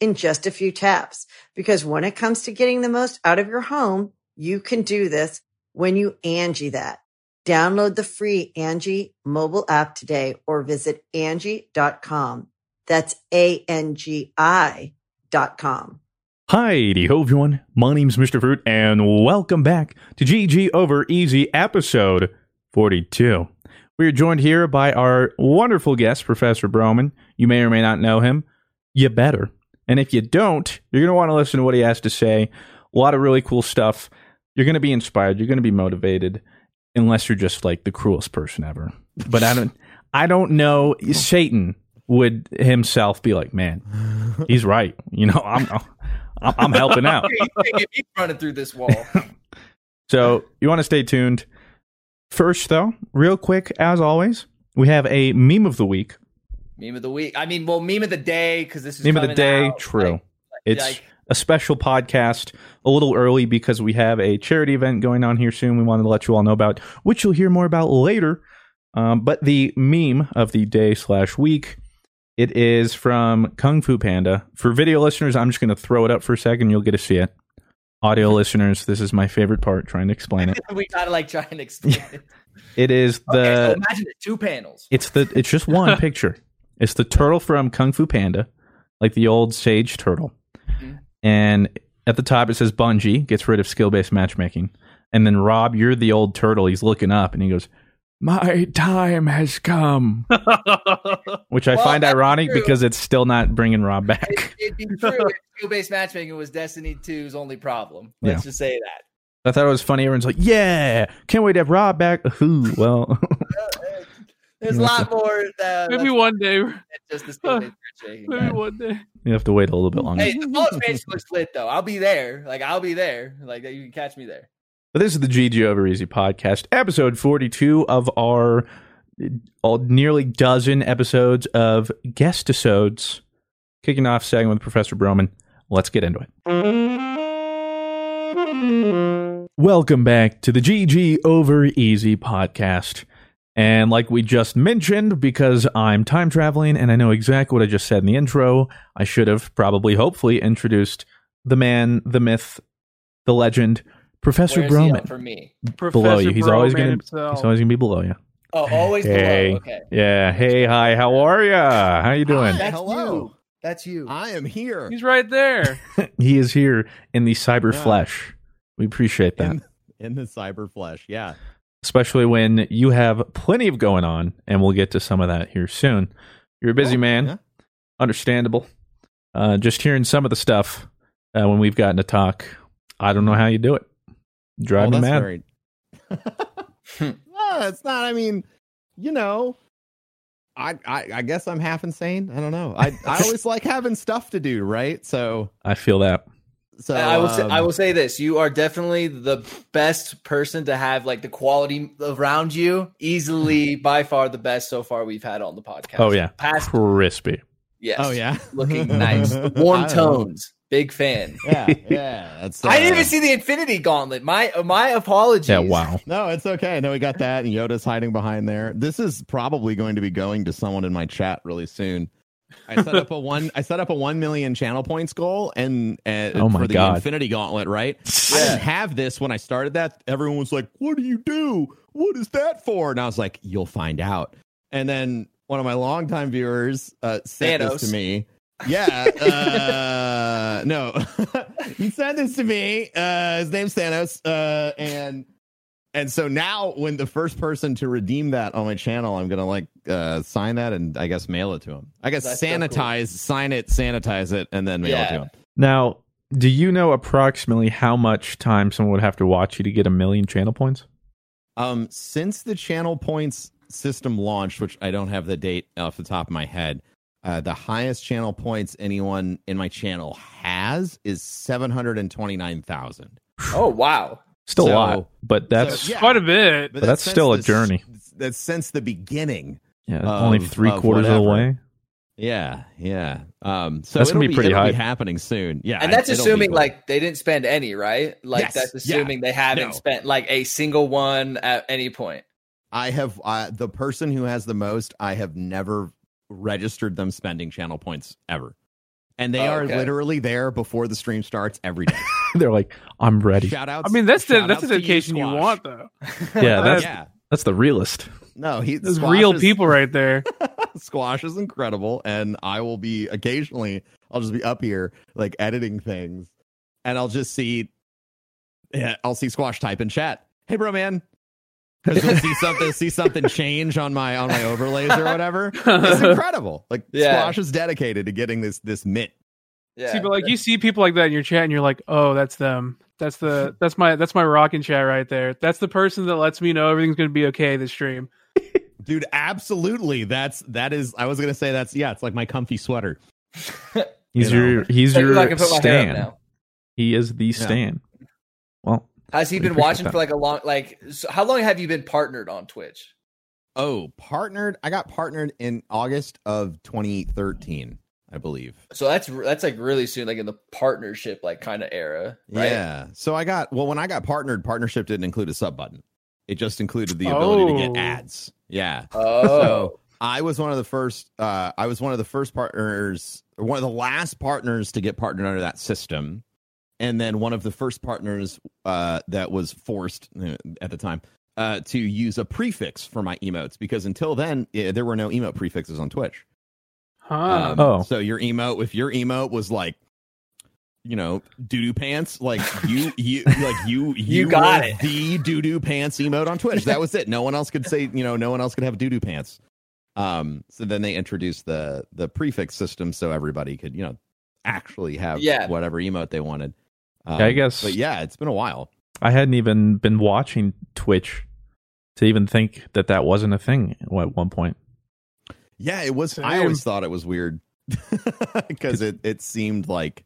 in just a few taps. Because when it comes to getting the most out of your home, you can do this when you Angie that. Download the free Angie mobile app today or visit Angie.com. That's A-N-G-I dot com. Hi, ho everyone. My name's Mr. Fruit, and welcome back to GG Over Easy episode 42. We are joined here by our wonderful guest, Professor Broman. You may or may not know him. You better. And if you don't, you're going to want to listen to what he has to say. A lot of really cool stuff. You're going to be inspired. You're going to be motivated, unless you're just like the cruelest person ever. But I don't, I don't know. Satan would himself be like, man, he's right. You know, I'm, I'm, I'm helping out. He's running through this wall. So you want to stay tuned. First, though, real quick, as always, we have a meme of the week. Meme of the week. I mean, well, meme of the day because this is Meme of the day, out, true. like- It's like- a special podcast, a little early because we have a charity event going on here soon. We wanted to let you all know about, which you'll hear more about later. Um, but the meme of the day slash week, it is from Kung Fu Panda. For video listeners, I'm just going to throw it up for a second. You'll get to see it. Audio listeners, this is my favorite part, trying to explain it. we gotta like try and explain it. It is the okay, so imagine it, two panels. It's the it's just one picture. It's the turtle from Kung Fu Panda, like the old sage turtle. Mhm. And at the top it says Bungie gets rid of skill based matchmaking. And then Rob, you're the old turtle. He's looking up and he goes, "My time has come," which I Well, find ironic true. because it's still not bringing Rob back. it'd be true if skill-based matchmaking was Destiny 2's only problem. Let's just say that. I thought it was funny. Everyone's like, "Yeah, can't wait to have Rob back." Ooh, well, There's a lot more uh, Maybe one day. than just the skill-based matchmaking. Maybe guys. one day. you have to wait a little bit longer. Hey, the fall expansion looks lit though. I'll be there. Like I'll be there. Like you can catch me there. But this is the GG Over Easy podcast, episode 42 of our all nearly dozen episodes of guest episodes. Kicking off segment with Professor Broman. Let's get into it. Welcome back to the GG Over Easy podcast. And like we just mentioned, because I'm time traveling and I know exactly what I just said in the intro, I should have probably, hopefully, introduced the man, the myth, the legend, Professor Where's Broman up for me? below you. He's always gonna himself. he's always gonna be below you. Oh, always Hey. below. Okay. Yeah. Hey, hi. How are ya? How you doing? Hi. That's Hello. you. That's you. I am here. He's right there. he is here in the cyber Yeah. flesh. We appreciate that, in, in the cyber flesh. Yeah. Especially when you have plenty of going on, and we'll get to some of that here soon. You're a busy Oh, man. yeah. Understandable. Uh, just hearing some of the stuff uh, when we've gotten to talk, I don't know how you do it. Drive Oh, me that's mad. very- no, it's not. I mean, you know, I, I I guess I'm half insane. I don't know. I I always like having stuff to do, right? So I feel that. So I will say, um, I will say this: you are definitely the best person to have like the quality around you. Easily, by far, the best so far we've had on the podcast. Oh yeah, past crispy. yes. Oh yeah, looking nice. Warm I don't know. tones. Big fan. Yeah, yeah. That's. I didn't uh, even see the Infinity Gauntlet. My my apologies. Yeah. Wow. No, it's okay. I know we got that, and Yoda's hiding behind there. This is probably going to be going to someone in my chat really soon. I set up a one. I set up a one million channel points goal, and uh, Oh my for the God. Infinity Gauntlet, right? I didn't have this when I started that. Everyone was like, "What do you do? What is that for?" And I was like, "You'll find out." And then one of my longtime viewers uh, sent Thanos. this to me. Yeah. Uh, no. he sent this to me. Uh, his name's Thanos. Uh, and and so now when the first person to redeem that on my channel, I'm gonna like uh, sign that and I guess mail it to him. I guess That's so sanitize, sign it, sanitize it, and then mail it to him. Now, do you know approximately how much time someone would have to watch you to get a million channel points? Um, since the channel points system launched, which I don't have the date off the top of my head, uh, the highest channel points anyone in my channel has is seven hundred and twenty nine thousand. Oh wow. Still a lot, but that's so, yeah. Quite a bit. But that's still a since journey. That's since the beginning. yeah, of- only three of quarters of the way. Yeah, yeah. Um, so That's gonna it'll be pretty it'll high. happening soon. Yeah, and that's it'll assuming like they didn't spend any, right? Like Yes, that's yeah. assuming they haven't No. spent like a single one at any point. I have uh, the person who has the most. I have never registered them spending channel points ever, and they Oh, are okay. literally there before the stream starts every day. They're like, I'm ready. Shout out! I mean, that's the that's the dedication you want, though. Yeah, that's yeah. that's the realist. No, he Those Squash real is- people right there. Squash is incredible, and I will be occasionally. I'll just be up here like editing things, and I'll just see. Yeah, I'll see Squash type in chat. Hey, bro, man. Because you'll see something, see something change on my on my overlays or whatever. It's incredible. Like Yeah. Squash is dedicated to getting this this mitt. Yeah. See, but like you see people like that in your chat, and you're like, oh, that's them. That's the that's my that's my rockin' chat right there. That's the person that lets me know everything's gonna be okay this stream. Dude, absolutely. That's that is I was gonna say that's yeah, it's like my comfy sweater. He's You know. your he's your I can put my hair up stan. now. He is the stan. Well, Has he been watching that. for like a long like so how long have you been partnered on Twitch? Oh, partnered. I got partnered in August of 2013, I believe. So that's that's like really soon, like in the partnership like kind of era, right? Yeah. So I got well when I got partnered, partnership didn't include a sub button. It just included the ability to Oh. get ads. Yeah. Oh, So I was one of the first uh I was one of the first partners or one of the last partners to get partnered under that system. And then one of the first partners uh that was forced uh, at the time uh to use a prefix for my emotes because until then eh, there were no emote prefixes on Twitch. Huh. Um, Oh. so your emote, if your emote was like, you know, doo doo pants, like you, you, like you, you, got it. The doo doo pants emote on Twitch. That was it. No one else could say, you know, no one else could have doo doo pants. Um, so then they introduced the the prefix system, so everybody could, you know, actually have Yeah. whatever emote they wanted. Um, I guess- but yeah, it's been a while. I hadn't even been watching Twitch to even think that that wasn't a thing at one point. Yeah, it was. I always thought it was weird because it it seemed like,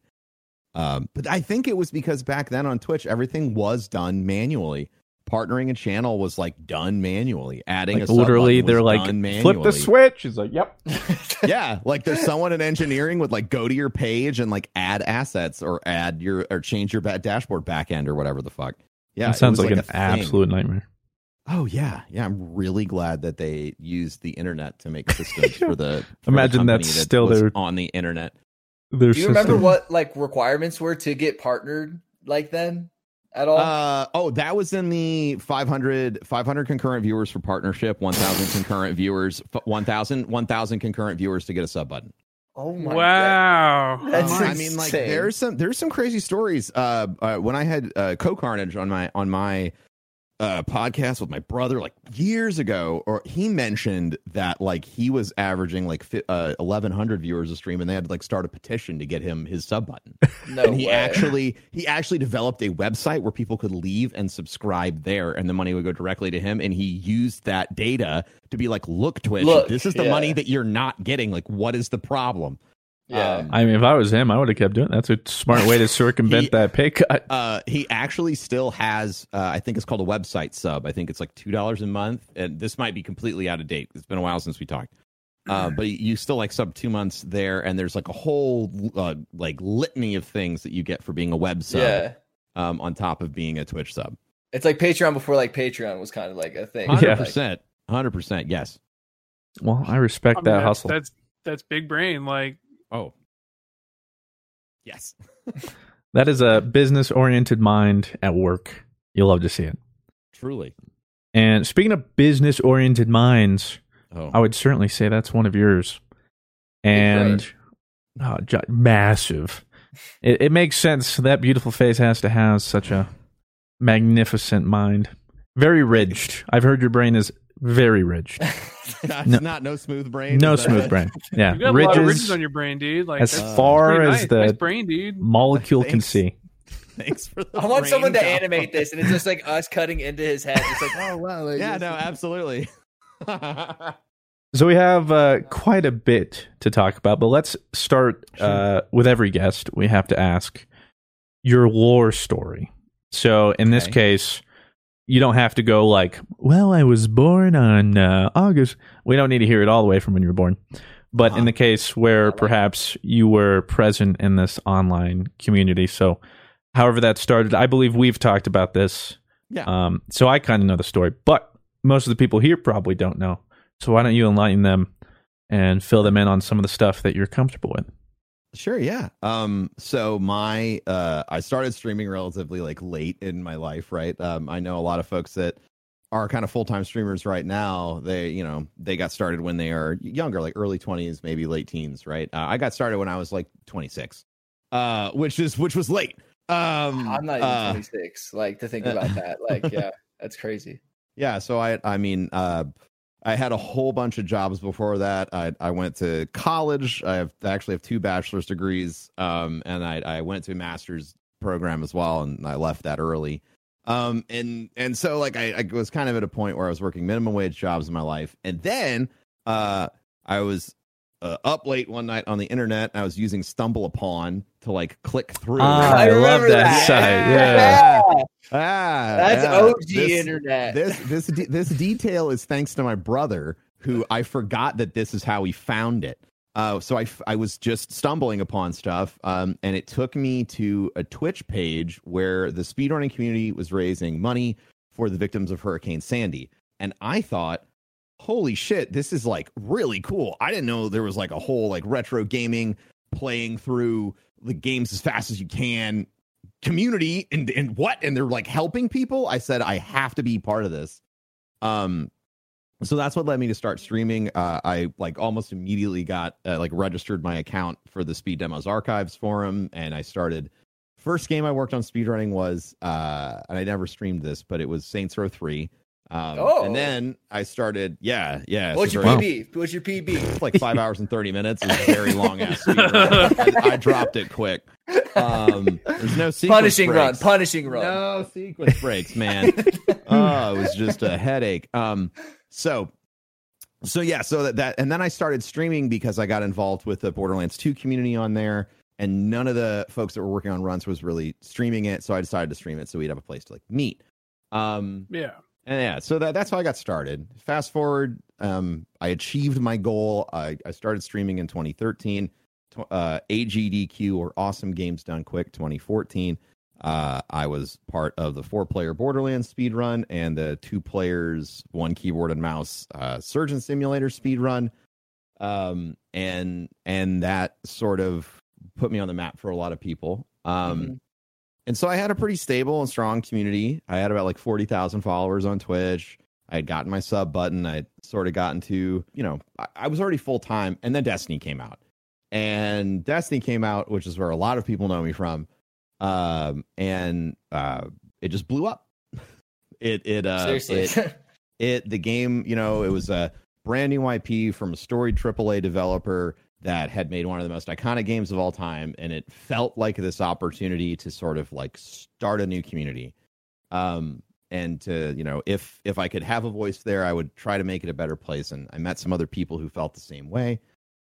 um, but I think it was because back then on Twitch everything was done manually. Partnering a channel was like done manually. Adding Like a literally, they're like, done flip the switch. He's like, yep. yeah, like there's someone in engineering would like go to your page and like add assets or add your or change your dashboard backend or whatever the fuck. Yeah, that sounds like, a an thing. absolute nightmare. Oh yeah, yeah. I'm really glad that they used the internet to make systems for the. for the Imagine that's that still there on the internet. Do you remember what like requirements were to get partnered like then at all? Uh oh, that was in the 500, 500 concurrent viewers for partnership, 1,000 concurrent viewers, 1,000 1,000 concurrent viewers to get a sub button. oh my god. wow. That's Um, I mean, like there's some there's some crazy stories. Uh, uh when I had uh, Cohh Carnage on my on my uh podcast with my brother like years ago, or he mentioned that like he was averaging like uh, 1,100 viewers a stream, and they had to like start a petition to get him his sub button. No and he way. actually he actually developed a website where people could leave and subscribe there and the money would go directly to him and he used that data to be like look twitch Look, this is the yeah. money that you're not getting like what is the problem yeah. um, I mean, if I was him, I would have kept doing it. That's a smart way to circumvent He- that pay cut. uh he actually still has uh i think it's called a website sub i think it's like two dollars a month and this might be completely out of date it's been a while since we talked uh, but you still like sub two months there and there's like a whole uh, like litany of things that you get for being a web sub yeah. um, on top of being a twitch sub It's like Patreon before like Patreon was kind of like a thing. Hundred Yeah. percent, hundred percent. Yes. Well, I respect I mean, that that's, hustle. That's that's big brain. Like Oh. Yes. That is a business oriented mind at work. You'll love to see it. Truly. And speaking of business oriented minds, Oh. I would certainly say that's one of yours. And oh, gi- massive. It, it makes sense. That beautiful face has to have such a magnificent mind. Very ridged. I've heard your brain is very ridged. That's No. not no smooth brain. No smooth brain. Yeah, You got a lot of ridges ridges on your brain, dude. Like as far as nice. the nice brain, dude. molecule can see. Thanks for the I want brain someone to combo. animate this, and it's just like us cutting into his head. It's like, oh wow, like, Yeah, no, absolutely. So we have uh, quite a bit to talk about, but let's start uh, with every guest. We have to ask your lore story. So in this case, you don't have to go like, "Well, I was born on uh, August." We don't need to hear it all the way from when you were born. But in Uh-huh. the case where perhaps you were present in this online community, so however that started, I believe we've talked about this. Yeah. Um, so I kind of know the story, but most of the people here probably don't know. So why don't you enlighten them and fill them in on some of the stuff that you're comfortable with? Sure, yeah. Um, so my uh I started streaming relatively like late in my life, right? Um, I know a lot of folks that are kind of full-time streamers right now. They, you know, they got started when they are younger, like early 20s, maybe late teens, right? Uh, I got started when I was like 26. Uh, which is which was late. Um I'm not even uh, 26. Like to think about that. Like, yeah, that's crazy. Yeah, so I I mean uh I had a whole bunch of jobs before that. I I went to college. I have I actually have two bachelor's degrees. Um and I I went to a master's program as well and I left that early. Um and and so like I, I was kind of at a point where I was working minimum wage jobs in my life. And then uh I was uh, up late one night on the internet. And I was using StumbleUpon to like click through. Ah, I love remember that site, yeah. Ah, That's yeah. OG This- internet. this this de- this detail is thanks to my brother who I forgot that this is how he found it. Uh, so I, f- I was just stumbling upon stuff, um, and it took me to a Twitch page where the speedrunning community was raising money for the victims of Hurricane Sandy, and I thought, holy shit, this is like really cool. I didn't know there was like a whole like retro gaming playing through the games as fast as you can. Community and and what? And they're like helping people? I said i have to be part of this. Um so that's what led me to start streaming. Uh i like almost immediately got uh, like registered my account for the speed demos archives forum and i started first game i worked on speedrunning was uh and i never streamed this but it was saints row 3 um Oh. and then i started yeah yeah What's your very- PB? What's your PB? it's like five hours and 30 minutes it's a very long ass speed run. I, I dropped it quick um there's no sequence punishing run, punishing run. No sequence breaks, man. oh, it was just a headache. Um, so, so yeah, so that, that, and then I started streaming because I got involved with the Borderlands 2 community on there, and none of the folks that were working on runs was really streaming it, so I decided to stream it so we'd have a place to like meet. Um, Yeah. And yeah, so that that's how I got started. Fast forward, um, I achieved my goal. I, I started streaming in 2013. Uh, AGDQ or Awesome Games Done Quick 2014. Uh, I was part of the four player Borderlands speed run and the two players, one keyboard and mouse uh, Surgeon Simulator speed run. Um, and and that sort of put me on the map for a lot of people. Um, Mhm. And so I had a pretty stable and strong community. I had about like 40,000 followers on Twitch. I had gotten my sub button. I sort of gotten to, you know, I, I was already full time. And then Destiny came out. And Destiny came out, which is where a lot of people know me from. Um, and uh, it just blew up. It, it, uh, Seriously. it, it the game you know it was a brand new ip from a storied aaa developer that had made one of the most iconic games of all time and it felt like this opportunity to sort of like start a new community um and to you know if if i could have a voice there i would try to make it a better place and i met some other people who felt the same way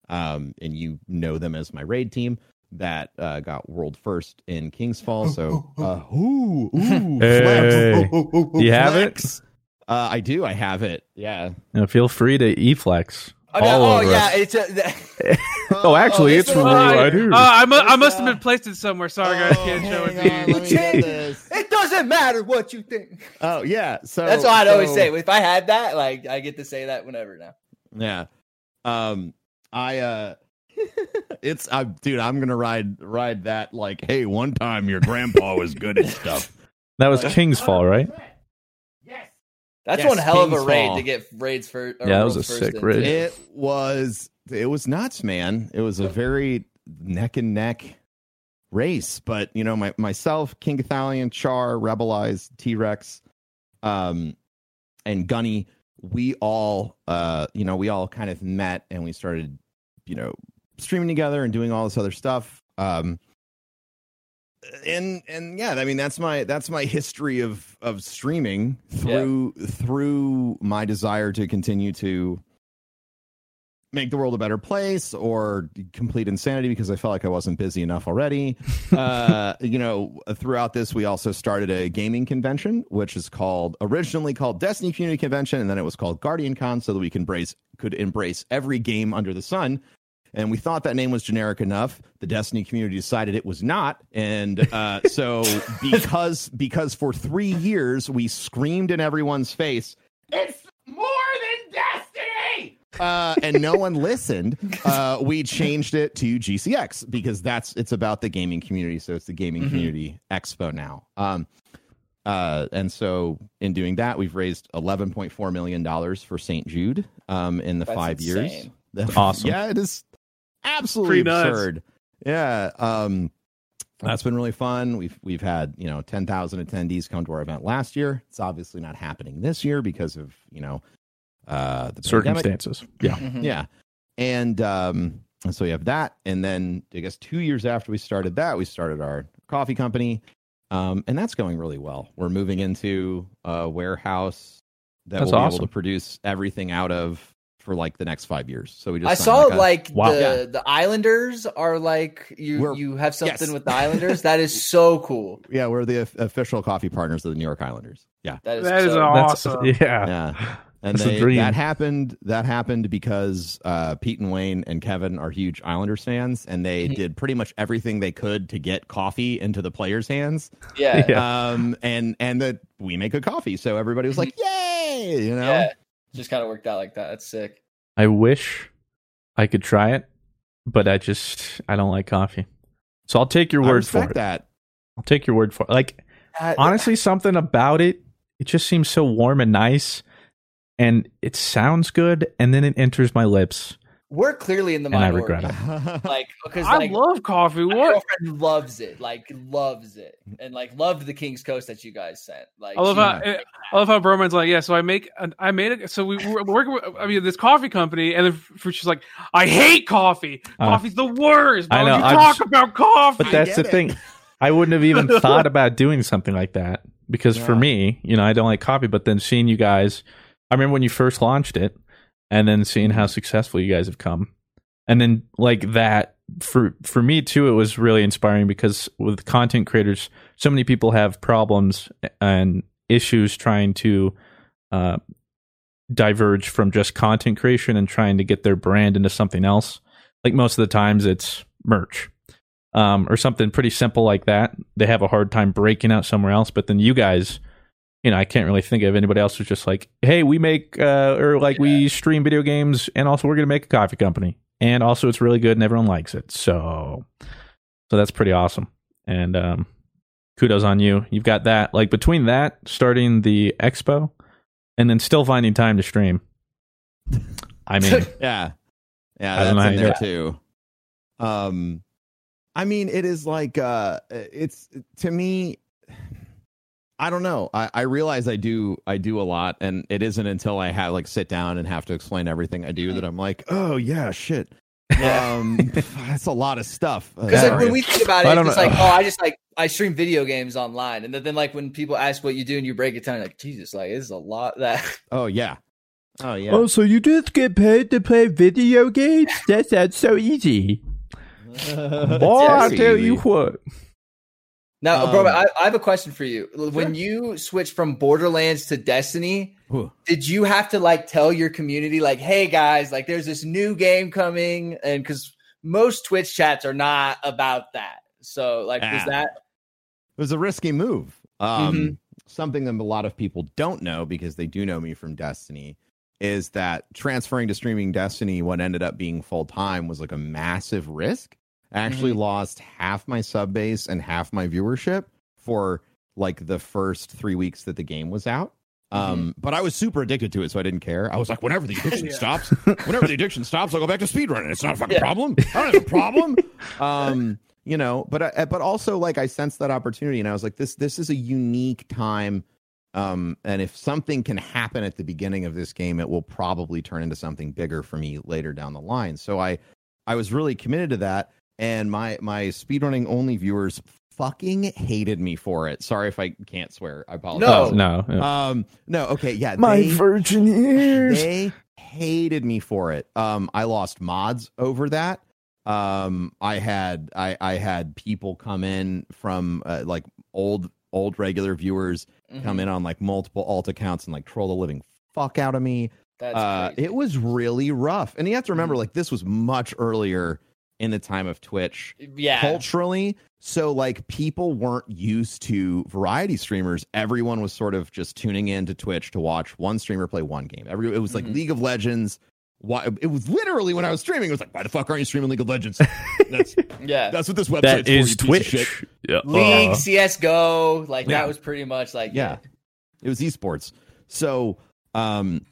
um and you know them as my raid team that uh, got world first in King's Fall. So, uh, ooh, ooh, Hey. flex. Do you have it? Uh, I do. I have it. Yeah. Now, feel free to e-flex Oh, all no, oh yeah, it's a, Oh, actually, this it's is right, right. here. Uh, I, mu- I must have been placed it somewhere. Sorry, guys, Oh, can't show it to you. me get this. it doesn't matter what you think. Oh yeah. So That's what I'd always say. If I had that, like I get to say that whenever now. Yeah. Um. I. uh It's. I. Dude. I'm gonna ride ride that. Like, hey, one time your grandpa was good at stuff. That was King's Fall, right? That's Yes, one hell of a raid Fall. to get raids for. Yeah, that was a sick raid. It was. It was nuts, man. It was a very neck and neck race. But you know, my myself, King Gothalion, Char, Rebelize, Teawrex, um, and Gunny, we all, uh, you know, we all kind of met and we started, you know, streaming together and doing all this other stuff. Um, and and yeah, I mean that's my that's my history of of streaming through through my desire to continue to make the world a better place or complete insanity because I felt like I wasn't busy enough already. uh, you know, throughout this, we also started a gaming convention, which is called originally called Destiny Community Convention, and then it was called GuardianCon, so that we can embrace could embrace every game under the sun. And we thought that name was generic enough. The Destiny community decided it was not, and uh, so because because for three years we screamed in everyone's face, "It's more than Destiny!" uh, and no one listened, uh, we changed it to GCX because that's it's about the gaming community. So it's the gaming Mhm. community expo now. Um, uh, and so in doing that, we've raised eleven point four million dollars for St. Jude um, in the That's five years. That's awesome. Yeah, it is absolutely absurd. Yeah. Um, that's been really fun. We've we've had you know ten thousand attendees come to our event last year. It's obviously not happening this year because of you know uh, the pandemic. Circumstances. Yeah. Mhm. Yeah. And um and so we have that. And then I guess two years after we started that, we started our coffee company. Um, and that's going really well. We're moving into a warehouse that That's we'll be awesome. able to produce everything out of for like the next five years. So we just I signed, saw a- like Wow. the Yeah. the Islanders are like you We're- you have something yes. with the Islanders. that is so cool. yeah, we're the official coffee partners of the New York Islanders. Yeah. That is, That is so, That's awesome. yeah. Yeah. And they, that happened. That happened because uh, Pete and Wayne and Kevin are huge Islanders fans, and they Mhm. did pretty much everything they could to get coffee into the players' hands. yeah. Yeah. Um, and and that we make good coffee, so everybody was like, "Yay!" You know. Yeah. Just kind of worked out like that. That's sick. I wish I could try it, but I just I don't like coffee. So I'll take your I word for it. that. I'll take your word for it. Like Uh, honestly, something about it, it just seems so warm and nice, and it sounds good, and then it enters my lips, we're clearly in the and I minority. regret it. Like because I like love coffee. my What? girlfriend loves it. Like loves it, and like loved the King's Coast that you guys sent. Like I love she- how I love how Broman's like, yeah. So I make, an- I made it. So we were working. With, I mean, this coffee company, and then she's like, I hate coffee. Uh, Coffee's the worst. I Why would know, You I'm talk s- about coffee. But that's the it. thing. I wouldn't have even thought about doing something like that because for me, you know, I don't like coffee. But then seeing you guys, I remember when you first launched it, and then seeing how successful you guys have come, and then like that for for me too, it was really inspiring because with content creators, so many people have problems and issues trying to uh, diverge from just content creation and trying to get their brand into something else. Like most of the times, it's merch um, or something pretty simple like that. They have a hard time breaking out somewhere else. But then you guys, you know, I can't really think of anybody else who's just like, hey, we make uh, or like we stream video games, and also we're going to make a coffee company, and also it's really good and everyone likes it. So, so that's pretty awesome. And um, kudos on you. You've got that. Like between that, starting the expo, and then still finding time to stream. I mean, Yeah. Yeah, that's know in there too. Um I mean it is like uh it's to me I don't know. I, I realize I do I do a lot and it isn't until I have like sit down and have to explain everything I do that I'm like, oh yeah, shit. Yeah. Um that's a lot of stuff. Because like when we think about it, it's know. like, oh, I just like I stream video games online, and then, then like when people ask what you do and you break it down, like Jesus, like it's a lot that. oh yeah. Oh yeah. Oh, so you just get paid to play video games? That sounds so easy. Boy, I That's tell easy. you what. Now, Um, bro, I, I have a question for you. When you switched from Borderlands to Destiny, Whew. did you have to like tell your community, like, hey guys, like there's this new game coming? And because most Twitch chats are not about that. So, like, was that It was a risky move. Um, Mhm. Something that a lot of people don't know because they do know me from Destiny is that transferring to streaming Destiny, what ended up being full time, was like a massive risk. I actually lost half my sub base and half my viewership for like the first three weeks that the game was out. Um, but I was super addicted to it, so I didn't care. I was like, whenever the addiction Yeah. stops, whenever the addiction stops, I'll go back to speedrunning. It's not a fucking Yeah. problem. I don't have a problem. um, you know, but I, but also like I sensed that opportunity, and I was like, this this is a unique time. Um, and if something can happen at the beginning of this game, it will probably turn into something bigger for me later down the line. So I I was really committed to that, and my my speedrunning only viewers fucking hated me for it. Sorry if I can't swear. I apologize. No. no. yeah. Um, no, okay, yeah. My they, virgin ears. they hated me for it. Um, I lost mods over that. Um, I had I I had people come in from uh, like old old regular viewers Mhm. come in on like multiple alt accounts and like troll the living fuck out of me. That's Uh, crazy. it was really rough, and you have to remember Mhm. like this was much earlier in the time of Twitch yeah. culturally. So like people weren't used to variety streamers. Everyone was sort of just tuning in to Twitch to watch one streamer play one game. Every it was like Mhm. League of Legends. Why it was literally when I was streaming, it was like, why the fuck aren't you streaming League of Legends? That's Yeah. that's what this website that is for, you shit. Twitch. Yeah. League, Uh, CS:GO, like Yeah. that was pretty much like Yeah. It was esports. So um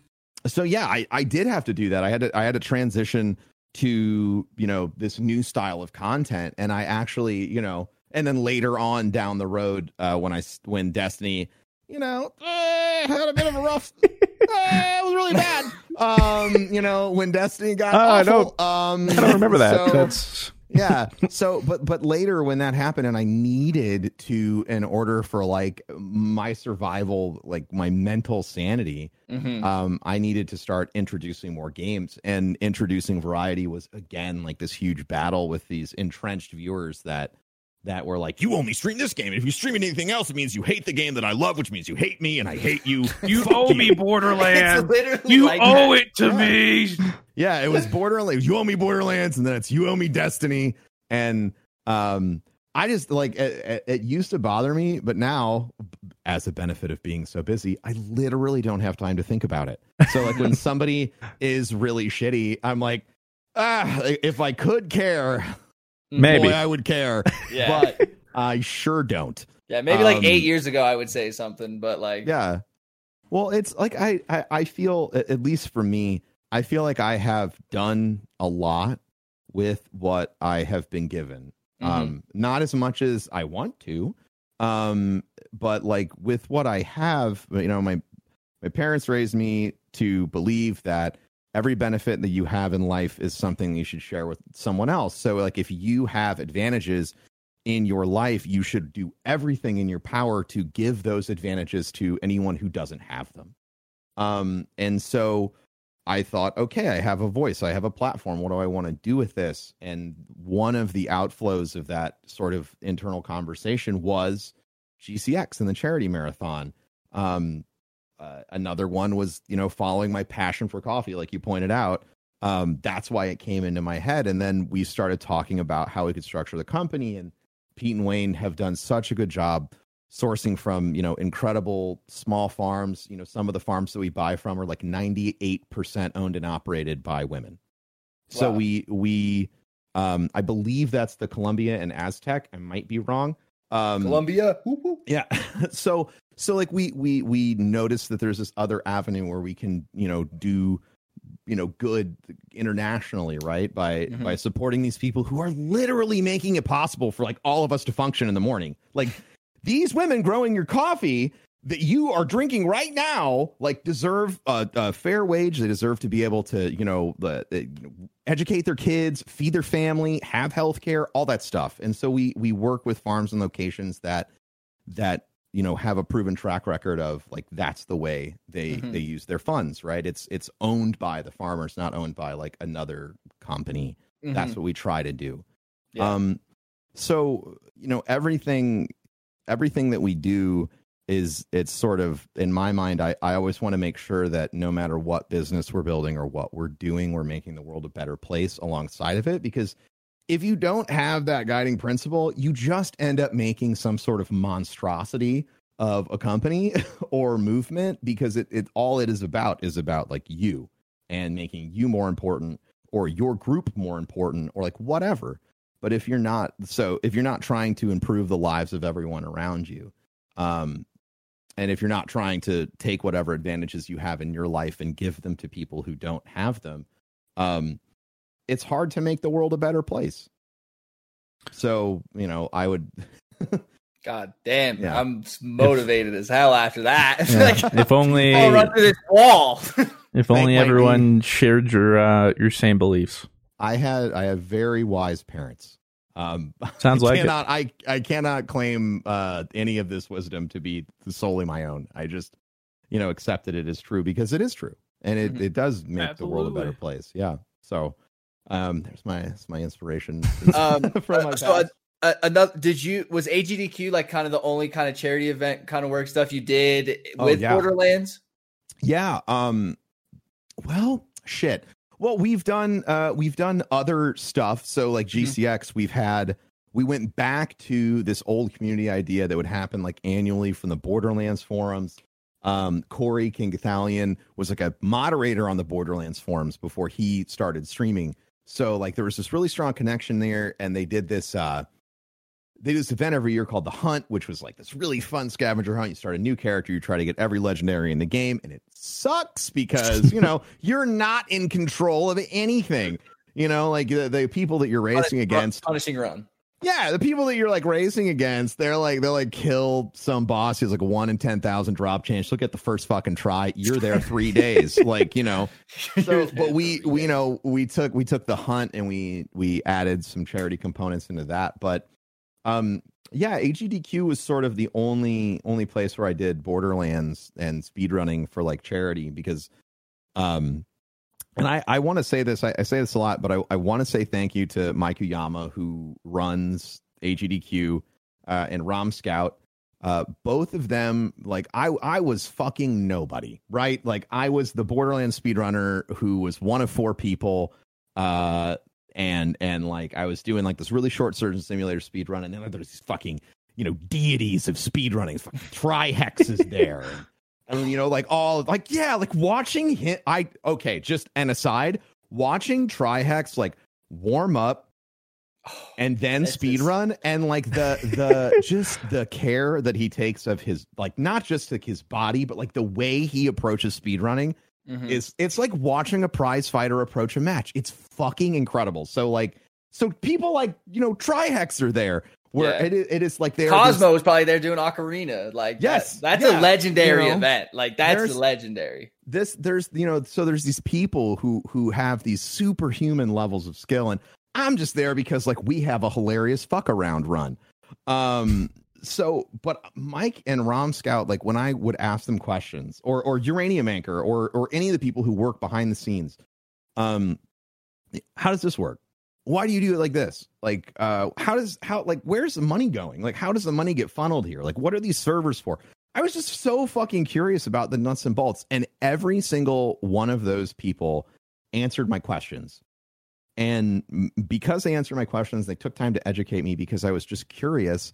so yeah, I, I did have to do that. I had to I had to transition to, you know, this new style of content. And I actually, you know, and then later on down the road, uh when i when Destiny, you know, eh, had a bit of a rough eh, it was really bad. Um, you know, when Destiny got Oh, I awful. Um I don't remember that. so- That's yeah so but but later when that happened and i needed to in order for like my survival like my mental sanity Mhm. um i needed to start introducing more games and introducing variety was again like this huge battle with these entrenched viewers that that were like you only stream this game and if you stream anything else it means you hate the game that i love which means you hate me and i hate you You owe me Borderlands. You like owe that. it to Yeah. me. yeah, it was Borderlands. You owe me Borderlands, and then it's you owe me Destiny. And um, I just like it, it- it used to bother me, but now, as a benefit of being so busy, I literally don't have time to think about it. So like when somebody is really shitty, I'm like, ah, if I could care, Maybe. boy, I would care, Yeah. but I sure don't. yeah. Maybe like um, eight years ago, I would say something, but like, Yeah. Well, it's like I, I I feel at at least for me, I feel like I have done a lot with what I have been given. Mhm. Um not as much as I want to. Um but like with what I have, you know, my my parents raised me to believe that every benefit that you have in life is something you should share with someone else. So like if you have advantages in your life, you should do everything in your power to give those advantages to anyone who doesn't have them. Um, and so I thought, okay, I have a voice, I have a platform. What do I want to do with this? And one of the outflows of that sort of internal conversation was GCX and the charity marathon. Um, uh, another one was, you know, following my passion for coffee, like you pointed out. Um, that's why it came into my head. And then we started talking about how we could structure the company. And Pete and Wayne have done such a good job sourcing from, you know, incredible small farms. You know, some of the farms that we buy from are like 98% owned and operated by women. So we, we, um, I believe that's the Colombia and Aztec. I might be wrong. Um, Colombia. whoop, whoop. yeah. so so like we we we noticed that there's this other avenue where we can, you know, do you know good internationally, right? By Mhm. by supporting these people who are literally making it possible for like all of us to function in the morning. Like these women growing your coffee that you are drinking right now like deserve a, a fair wage they deserve to be able to you know, the, the, you know educate their kids feed their family have health care all that stuff and so we we work with farms and locations that that you know have a proven track record of like that's the way they Mhm. they use their funds right it's it's owned by the farmers not owned by like another company that's Mhm. what we try to do Yeah. um so you know everything everything that we do is it's sort of in my mind I, I always want to make sure that no matter what business we're building or what we're doing we're making the world a better place alongside of it because if you don't have that guiding principle you just end up making some sort of monstrosity of a company or movement because it, it all it is about is about like you and making you more important or your group more important or like whatever. But if you're not so if you're not trying to improve the lives of everyone around you um and if you're not trying to take whatever advantages you have in your life and give them to people who don't have them, um, it's hard to make the world a better place. So, you know, I would God damn, Yeah. I'm motivated as hell after that. Yeah. like, if only I'll run through this wall. if only Like- like everyone shared your uh, your same beliefs. I had I have very wise parents. Um, Sounds I like it. cannot, I I cannot claim uh, any of this wisdom to be solely my own. I just you know accepted it as true because it is true, and it, Mhm. it does make the world a better place. Yeah. So um, there's my that's my inspiration Um, from my so, uh, another, did you was AGDQ like kind of the only kind of charity event kind of work stuff you did Oh, with yeah. Borderlands? Yeah. Um well, shit. Well, we've done uh we've done other stuff. So like. GCX, we've had we went back to this old community idea that would happen like annually from the Borderlands forums. Um Corey King Gothalion was like a moderator on the Borderlands forums before he started streaming. So like there was this really strong connection there and they did this uh they do this event every year called the Hunt, which was like this really fun scavenger hunt. You start a new character, you try to get every legendary in the game, and it sucks because you know you're not in control of anything. You know, like the, the people that you're racing against, punishing run. Yeah, the people that you're like racing against, they're like they'll like kill some boss who's like a one in ten thousand drop chance. Look at the first fucking try. You're there three days, like you know. So, but we we you know we took we took the hunt and we we added some charity components into that. But um yeah, AGDQ was sort of the only only place where I did Borderlands and speedrunning for like charity because um and I, I want to say this, I, I say this a lot, but I, I want to say thank you to Mike Uyama, who runs AGDQ uh, and Romscout. Uh, both of them, like I, I was fucking nobody, right? Like I was the Borderlands speedrunner who was one of four people. Uh, and, and like I was doing like this really short surgeon simulator speedrun, and then there's these fucking, you know, deities of speedrunning. Fucking Trihex is there. And, you know, like all like yeah, like watching him. I okay, just an aside, watching Trihex like warm up and then speed run and like the the just the care that he takes of his like not just like his body but like the way he approaches speed running Mhm. is it's like watching a prize fighter approach a match it's fucking incredible so like so people like you know trihex are there where Yeah. it, is- it is like they're Cosmo was probably there doing Ocarina. Like, that- Yes, that's yeah, a legendary you know, event. Like, that's legendary. this there's you know so there's these people who who have these superhuman levels of skill and i'm just there because like we have a hilarious fuck around run um so but mike and romscout like when i would ask them questions or or UraniumAnchor or or any of the people who work behind the scenes um how does this work why do you do it like this like uh how does how like where's the money going like how does the money get funneled here like what are these servers for I was just so fucking curious about the nuts and bolts, and every single one of those people answered my questions. And because they answered my questions, they took time to educate me because I was just curious.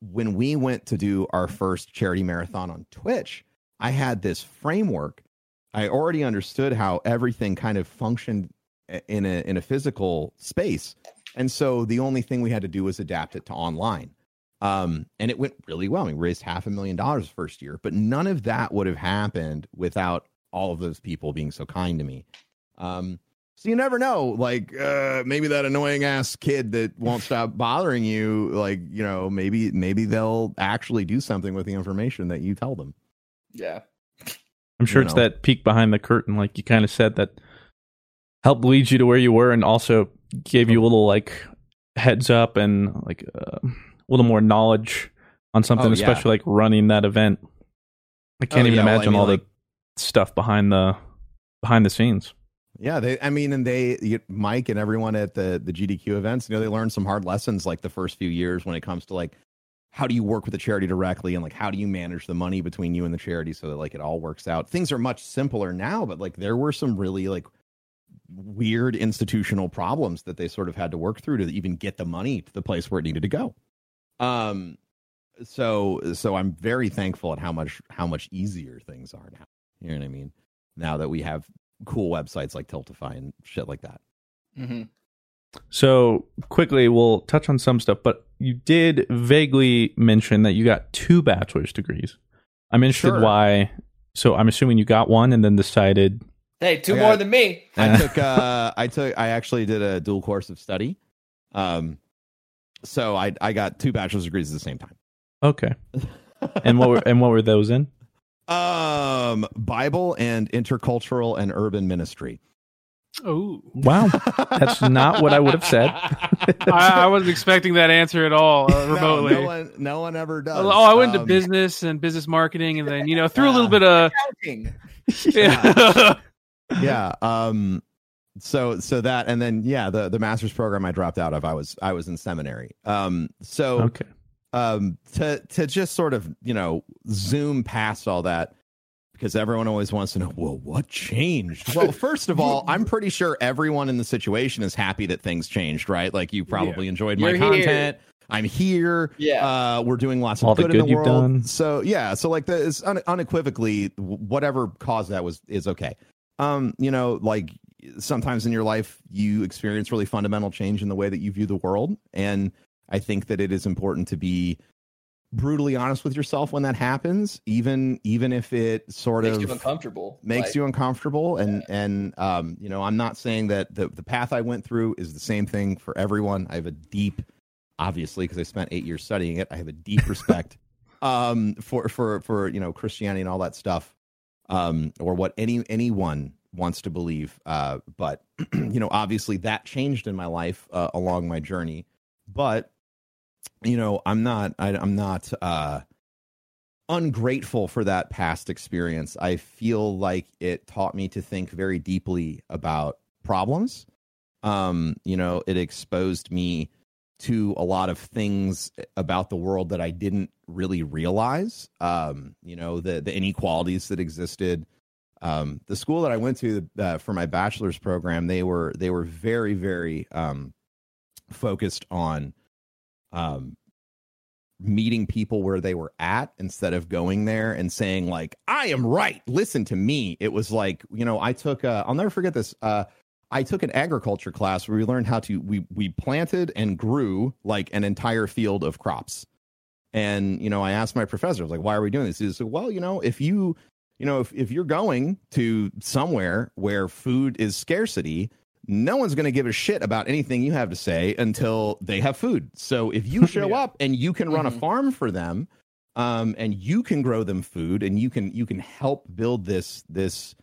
When we went to do our first charity marathon on Twitch, I had this framework. I already understood how everything kind of functioned in a in a physical space. And so the only thing we had to do was adapt it to online um and it went really well we raised half a million dollars first year but none of that would have happened without all of those people being so kind to me um so you never know like uh maybe that annoying ass kid that won't stop bothering you like you know maybe maybe they'll actually do something with the information that you tell them Yeah. I'm sure You it's know. that peek behind the curtain, like you kind of said, that helped lead you to where you were, and also gave you a little like heads up and like uh, a little more knowledge on something, Oh, yeah. especially like running that event. I can't Oh, even yeah, well, I imagine mean, all like- the stuff behind the behind the scenes. Yeah, they. I mean, and they, Mike and everyone at the the GDQ events, you know, they learned some hard lessons like the first few years when it comes to like how do you work with the charity directly and like how do you manage the money between you and the charity so that like it all works out. Things are much simpler now, but like there were some really like weird institutional problems that they sort of had to work through to even get the money to the place where it needed to go. Um, so so I'm very thankful at how much how much easier things are now. You know what I mean? Now that we have cool websites like Tiltify and shit like that. hmm So quickly, we'll touch on some stuff, but you did vaguely mention that you got two bachelor's degrees. I'm interested Sure. why. So I'm assuming you got one and then decided. Hey, two I more than me. I took uh I took I actually did a dual course of study. Um so I I got two bachelor's degrees at the same time. Okay. And what were and what were those in? um Bible and intercultural and urban ministry. Oh, Wow, that's not what I would have said. I, I wasn't expecting that answer at all uh, remotely. No, one no one ever does. oh, I went into Um, business and business marketing, and then you know threw a little bit of Counting. yeah. Yeah um so so that and then yeah the the master's program i dropped out of i was i was in seminary um so Okay. um to to just sort of you know zoom past all that because everyone always wants to know well what changed well first of all i'm pretty sure everyone in the situation is happy that things changed right like you probably enjoyed my You're here. content i'm here Yeah. uh we're doing lots of All the good, good in the you've world done. so yeah so like this it's un- unequivocally whatever caused that was is okay um you know like sometimes in your life you experience really fundamental change in the way that you view the world. And i think that it is important to be brutally honest with yourself when that happens even even if it sort Makes of you uncomfortable. makes Like, you uncomfortable. And and um you know i'm not saying that the the path i went through is the same thing for everyone. I have a deep obviously because i spent eight years studying it i have a deep respect um for for for you know christianity and all that stuff um or what any anyone wants to believe uh but you know obviously that changed in my life uh, along my journey but you know i'm not I, i'm not uh ungrateful for that past experience. I feel like it taught me to think very deeply about problems. Um, you know, it exposed me to a lot of things about the world that I didn't really realize. Um, you know, the the inequalities that existed. Um, the school that I went to uh, for my bachelor's program, they were they were very very um, focused on um, meeting people where they were at instead of going there and saying like i am right listen to me it was like you know i took uh, i'll never forget this uh i took an agriculture class where we learned how to we we planted and grew like an entire field of crops and you know i asked my professor I was like why are we doing this he said well you know if you you know if, if you're going to somewhere where food is scarcity no one's going to give a shit about anything you have to say until they have food. So if you show Yeah. up and you can run a Mhm. farm for them, um, and you can grow them food, and you can you can help build this this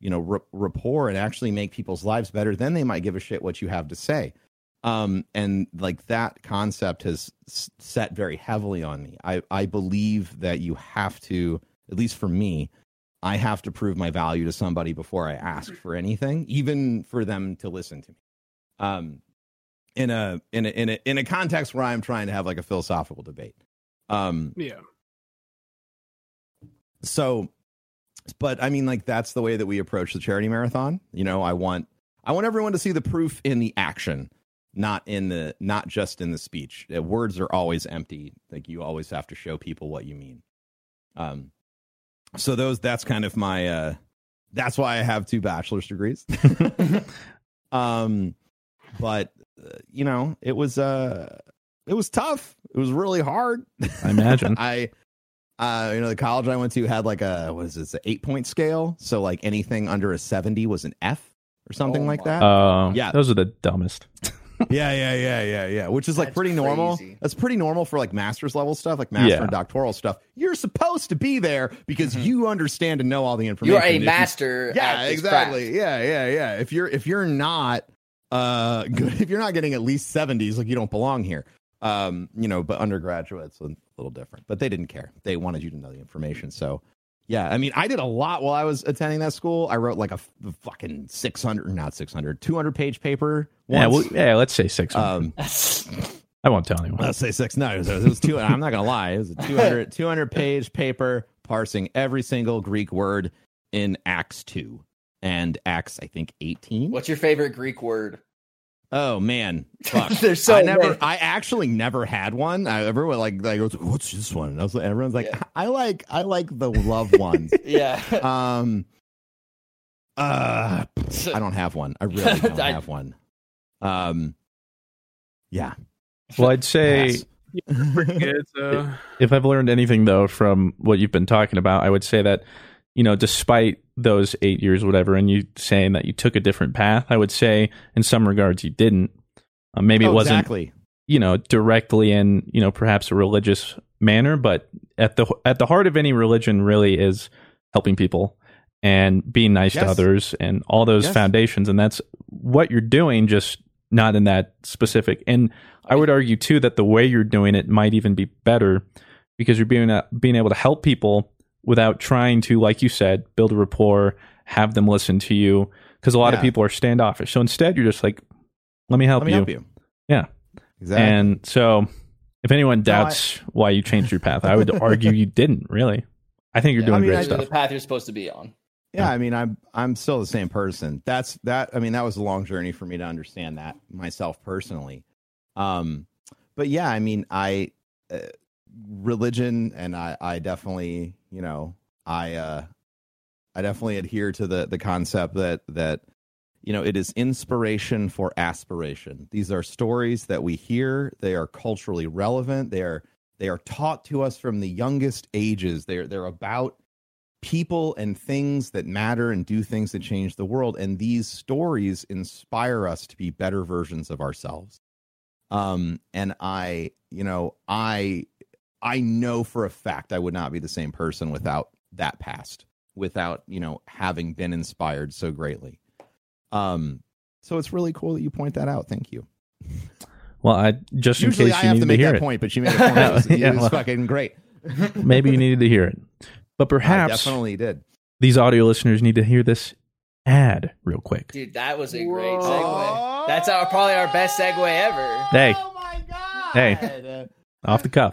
you know r- rapport and actually make people's lives better, then they might give a shit what you have to say. Um, and like that concept has s- set very heavily on me. I I believe that you have to, at least for me, I have to prove my value to somebody before I ask for anything, even for them to listen to me. Um, in a in a in a in a context where I'm trying to have like a philosophical debate. Um, yeah. so, but I mean, like that's the way that we approach the charity marathon. You know, I want I want everyone to see the proof in the action, not in the not just in the speech. Uh, Words are always empty. Like you always have to show people what you mean. Um, so those that's kind of my uh that's why I have two bachelor's degrees. um but uh, you know, it was uh it was tough. It was really hard. I imagine. I uh you know, the college I went to had like a what is this, an 8 point scale, so like anything under a 70 was an F or something Oh like that. Uh, Yeah. those are the dumbest. yeah, yeah, yeah, yeah, yeah. Which is like That's pretty normal. That's pretty normal for like master's level stuff, like master Yeah. and doctoral stuff. You're supposed to be there because Mhm. you understand and know all the information. You're a If you- master. yeah, at exactly. craft. Yeah, yeah, yeah. If you're if you're not uh good, if you're not getting at least 70s, like you don't belong here. Um, you know, but undergraduates a little different. But they didn't care. They wanted you to know the information. So yeah, I mean, I did a lot while I was attending that school. I wrote like a f- fucking 600, not 600, 200 page paper. Yeah, well, yeah. Let's say six. um, I won't tell anyone. Let's say six. No, it was, it was two. I'm not gonna lie. It was a 200, 200 page paper parsing every single Greek word in Acts two and Acts, I think eighteen. What's your favorite Greek word? Oh man, fuck. There's so I never. many. I actually never had one. I, everyone like like goes, what's this one? And I was like, everyone's like, Yeah. I like I like the love ones. Yeah. um. Uh, I don't have one. I really don't I- have one. Um. Yeah. Well, I'd say Pass. Pretty good. So if I've learned anything though from what you've been talking about, I would say that you know, despite those eight years, whatever, and you saying that you took a different path, I would say in some regards you didn't. Uh, maybe Oh, it wasn't, exactly. you know, directly in you know perhaps a religious manner, but at the at the heart of any religion really is helping people and being nice to others and all those Yes. foundations, and that's what you're doing, just not in that specific. And I would argue too that the way you're doing it might even be better because you're being uh, being able to help people without trying to, like you said, build a rapport, have them listen to you. Because a lot of people are standoffish. So instead, you're just like, "Let me help you. Let me you." help you. Yeah. Exactly. And so, if anyone No, I- doubts why you changed your path, I would argue you didn't really. I think you're Yeah, doing I mean, great I- stuff. the path you're supposed to be on. Yeah, I mean, I'm I'm still the same person. That's that. I mean, that was a long journey for me to understand that myself personally. Um, but yeah, I mean, I uh, religion, and I I definitely, you know, I uh, I definitely adhere to the the concept that that you know it is inspiration for aspiration. These are stories that we hear. They are culturally relevant. They are they are taught to us from the youngest ages. They're they're about people and things that matter and do things that change the world and these stories inspire us to be better versions of ourselves um and i you know i i know for a fact i would not be the same person without that past without you know having been inspired so greatly um so it's really cool that you point that out thank you well, I just in usually case i you have to to make hear that it, point but you made a point it was, it was well. fucking great maybe you needed to hear it. But i perhaps definitely did these audio listeners need to hear this ad real quick. Dude, that was a great Whoa. segue. That's our probably our best segue ever. Hey, oh my god Hey. off the cuff.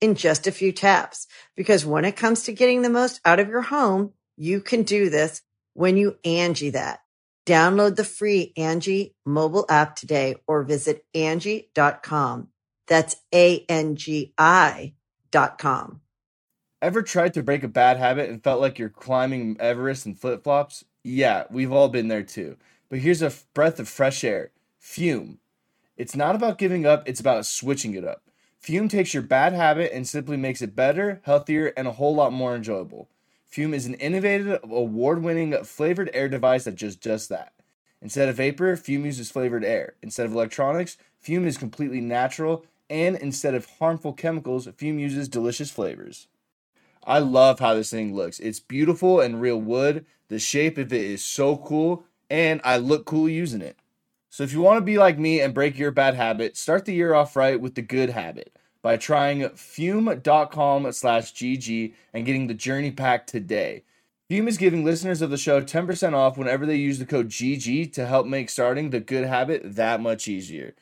in just a few taps. Because when it comes to getting the most out of your home, you can do this when you Angie that. Download the free Angie mobile app today or visit Angie.com. That's A-N-G-I dot com. Ever tried to break a bad habit and felt like you're climbing Everest in flip flops? Yeah, we've all been there too. But here's a breath of fresh air Fume. It's not about giving up, it's about switching it up. Fume takes your bad habit and simply makes it better, healthier, and a whole lot more enjoyable. Fume is an innovative, award winning flavored air device that just does that. Instead of vapor, Fume uses flavored air. Instead of electronics, Fume is completely natural. And instead of harmful chemicals, Fume uses delicious flavors. I love how this thing looks. It's beautiful and real wood. The shape of it is so cool, and I look cool using it. So if you want to be like me and break your bad habit, start the year off right with the good habit by trying fume.com slash GG and getting the journey pack today. Fume is giving listeners of the show 10% off whenever they use the code GG to help make starting the good habit that much easier.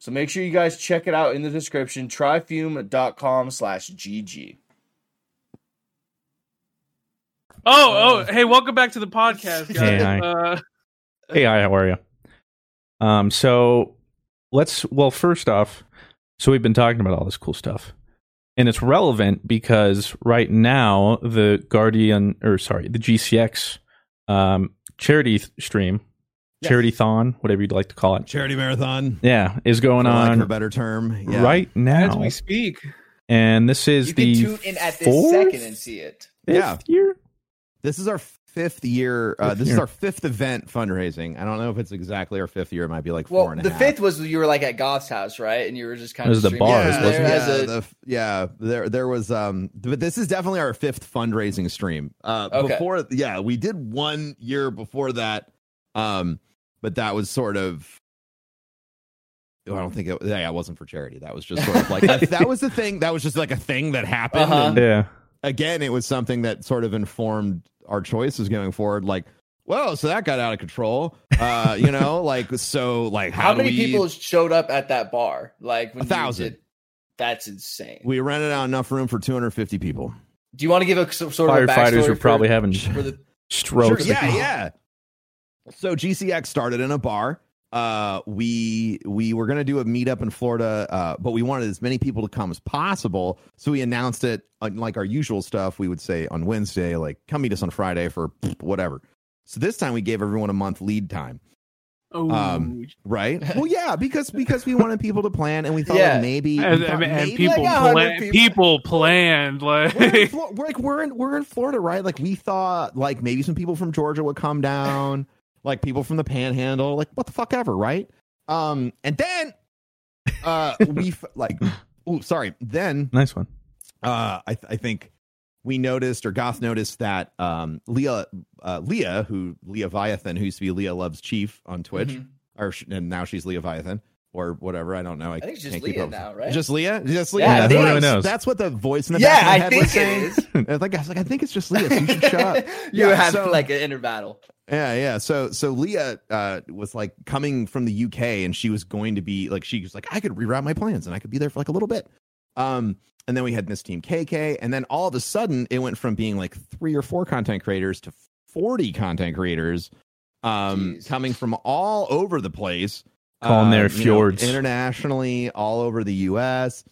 So make sure you guys check it out in the description. Tryfume.com slash GG. Oh, oh, hey, welcome back to the podcast, guys. Hey, hi. uh, Hey, hi, how are you? Um, so let's well, first off, so we've been talking about all this cool stuff, and it's relevant because right now the Guardian, or sorry, the GCX um, charity th- stream, Yes. charity thon, whatever you'd like to call it, charity marathon yeah, is going for lack of a on better term yeah. right as now, we speak. and this is You the can tune in at this fourth, second and see it. fifth Yeah. year. this is our fifth year. Uh, Fifth this is our fifth event fundraising. I don't know if it's exactly our fifth year. It might be like Well, four and the fifth was you were like at Goth's house, right? And you were just kind It of the streaming bars, from wasn't there yeah, a- the, yeah, there there was um but this is definitely our fifth fundraising stream. Uh Okay. before yeah, we did one year before that. Um but that was sort of I don't think it yeah, it wasn't for charity. That was just sort of like that was the thing. That was just like a thing that happened. Uh-huh. And Yeah. again, it was something that sort of informed our choices going forward. Like, well, so that got out of control. Uh, you know, like so like how, How many we- people showed up at that bar? Like when A thousand. did- That's insane. we rented out enough room for 250 people. Do you want to give a sort of a Firefighters backstory were probably for, having for the strokes. Sure, yeah, yeah. So GCX started in a bar. Uh, we we were gonna do a meetup in Florida, uh, but we wanted as many people to come as possible. So we announced it like our usual stuff. We would say on Wednesday, like come meet us on Friday for whatever. So this time we gave everyone a month lead time, Oh, Um, right? well, yeah, because because we wanted people to plan, and we thought Yeah. like, maybe, and, thought and, and maybe- people, Like a hundred plan, people. people. planned like we're in, we're like we're in we're in Florida, right? Like we thought like maybe some people from Georgia would come down, like people from the Panhandle, like what the fuck ever, right? Um, and then uh we f- like, oh sorry, then Nice one. uh I th- I think we noticed or Goth noticed that um Leah uh Leah who Leahviathan who used to be Leah Loves Chief on Twitch Mhm. or sh- and now she's Leahviathan or whatever I don't know I, think it's just Leah now, right? just Leah just Leah Yeah, that's, think what I it's- that's what the voice in the Yeah, back of my I head think was saying is. I was like, I was like, I think it's just Leah. So you should shut up. you Yeah, have so- like an inner battle. Yeah, yeah. So, so Leah uh, was like coming from the UK, and she was going to be like, she was like, I could reroute my plans, and I could be there for like a little bit. Um, and then we had Miss Team KK, and then all of a sudden, it went from being like three or four content creators to forty content creators, um, Jeez. coming from all over the place, Calling their uh, you know, fjords. internationally, all over the U.S.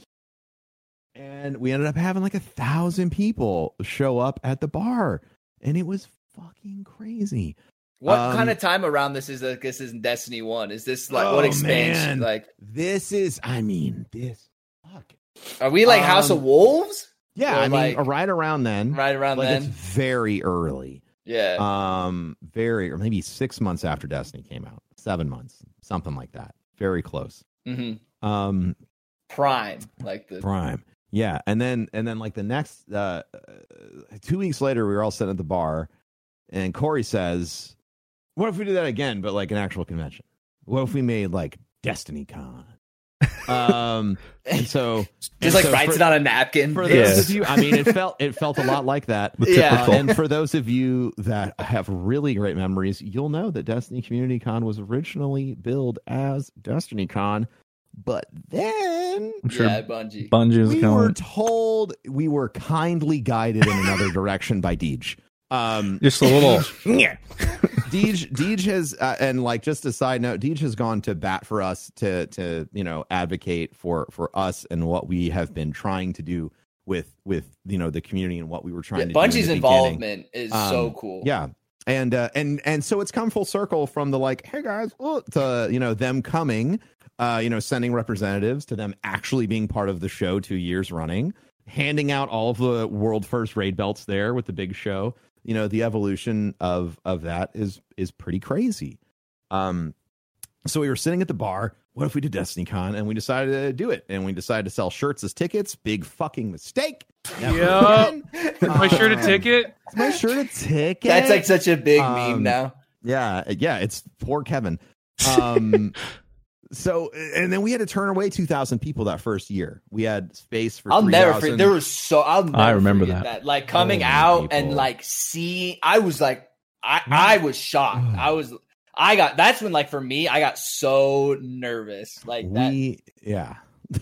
And we ended up having like a thousand people show up at the bar, and it was fucking crazy. What Um, kind of time around this is like this is in Destiny One? Is this like Oh, what expansion? man. Like This is, I mean, this. Fuck. are we like House Um, of Wolves? Yeah, Or I mean, right around then. Right around like then? it's very early. Yeah. Um, very, or maybe six months after Destiny came out, seven months, something like that. Very close. Mm-hmm. Um, Prime. Like the Prime. Yeah, and then and then like the next uh, uh, two weeks later, we were all sitting at the bar, and Corey says, "What if we do that again, but like an actual convention? What if we made like Destiny Con?" um, and so just and like so writes for- it on a napkin. for Yeah. those of you, I mean, it felt it felt a lot like that. Yeah. Uh, and for those of you that have really great memories, you'll know that Destiny Community Con was originally billed as Destiny Con, but then I'm sure Yeah, Bungie. Bungie's we going. were told we were kindly guided in another direction by Deej. Um, just a little. yeah. Deej, Deej has, uh, and like just a side note, Deej has gone to bat for us to to you know advocate for for us and what we have been trying to do with with you know the community and what we were trying Yeah, to do. in Bungie's beginning. involvement is so Um, cool. Yeah. And uh, and and so it's come full circle from the like, hey guys, look, to you know them coming, uh, you know, sending representatives to them actually being part of the show two years running, handing out all of the world first raid belts there with the big show. You know, the evolution of of that is is pretty crazy. Um, so we were sitting at the bar. What if we did Destiny Con? And we decided to do it. And we decided to sell shirts as tickets. Big fucking mistake. Never Yup. again. my shirt a Um, ticket. Is my shirt a ticket? That's like such a big Um, meme now. Yeah, yeah, it's poor Kevin. Um so and then we had to turn away 2000 people that first year. We had space for I'll never 3,000. forget. There was so I'll never I remember forget that. Like coming Oh, out and like seeing, I was like, I I was shocked. I was, I got. That's when like for me, I got so nervous. Like that. we yeah.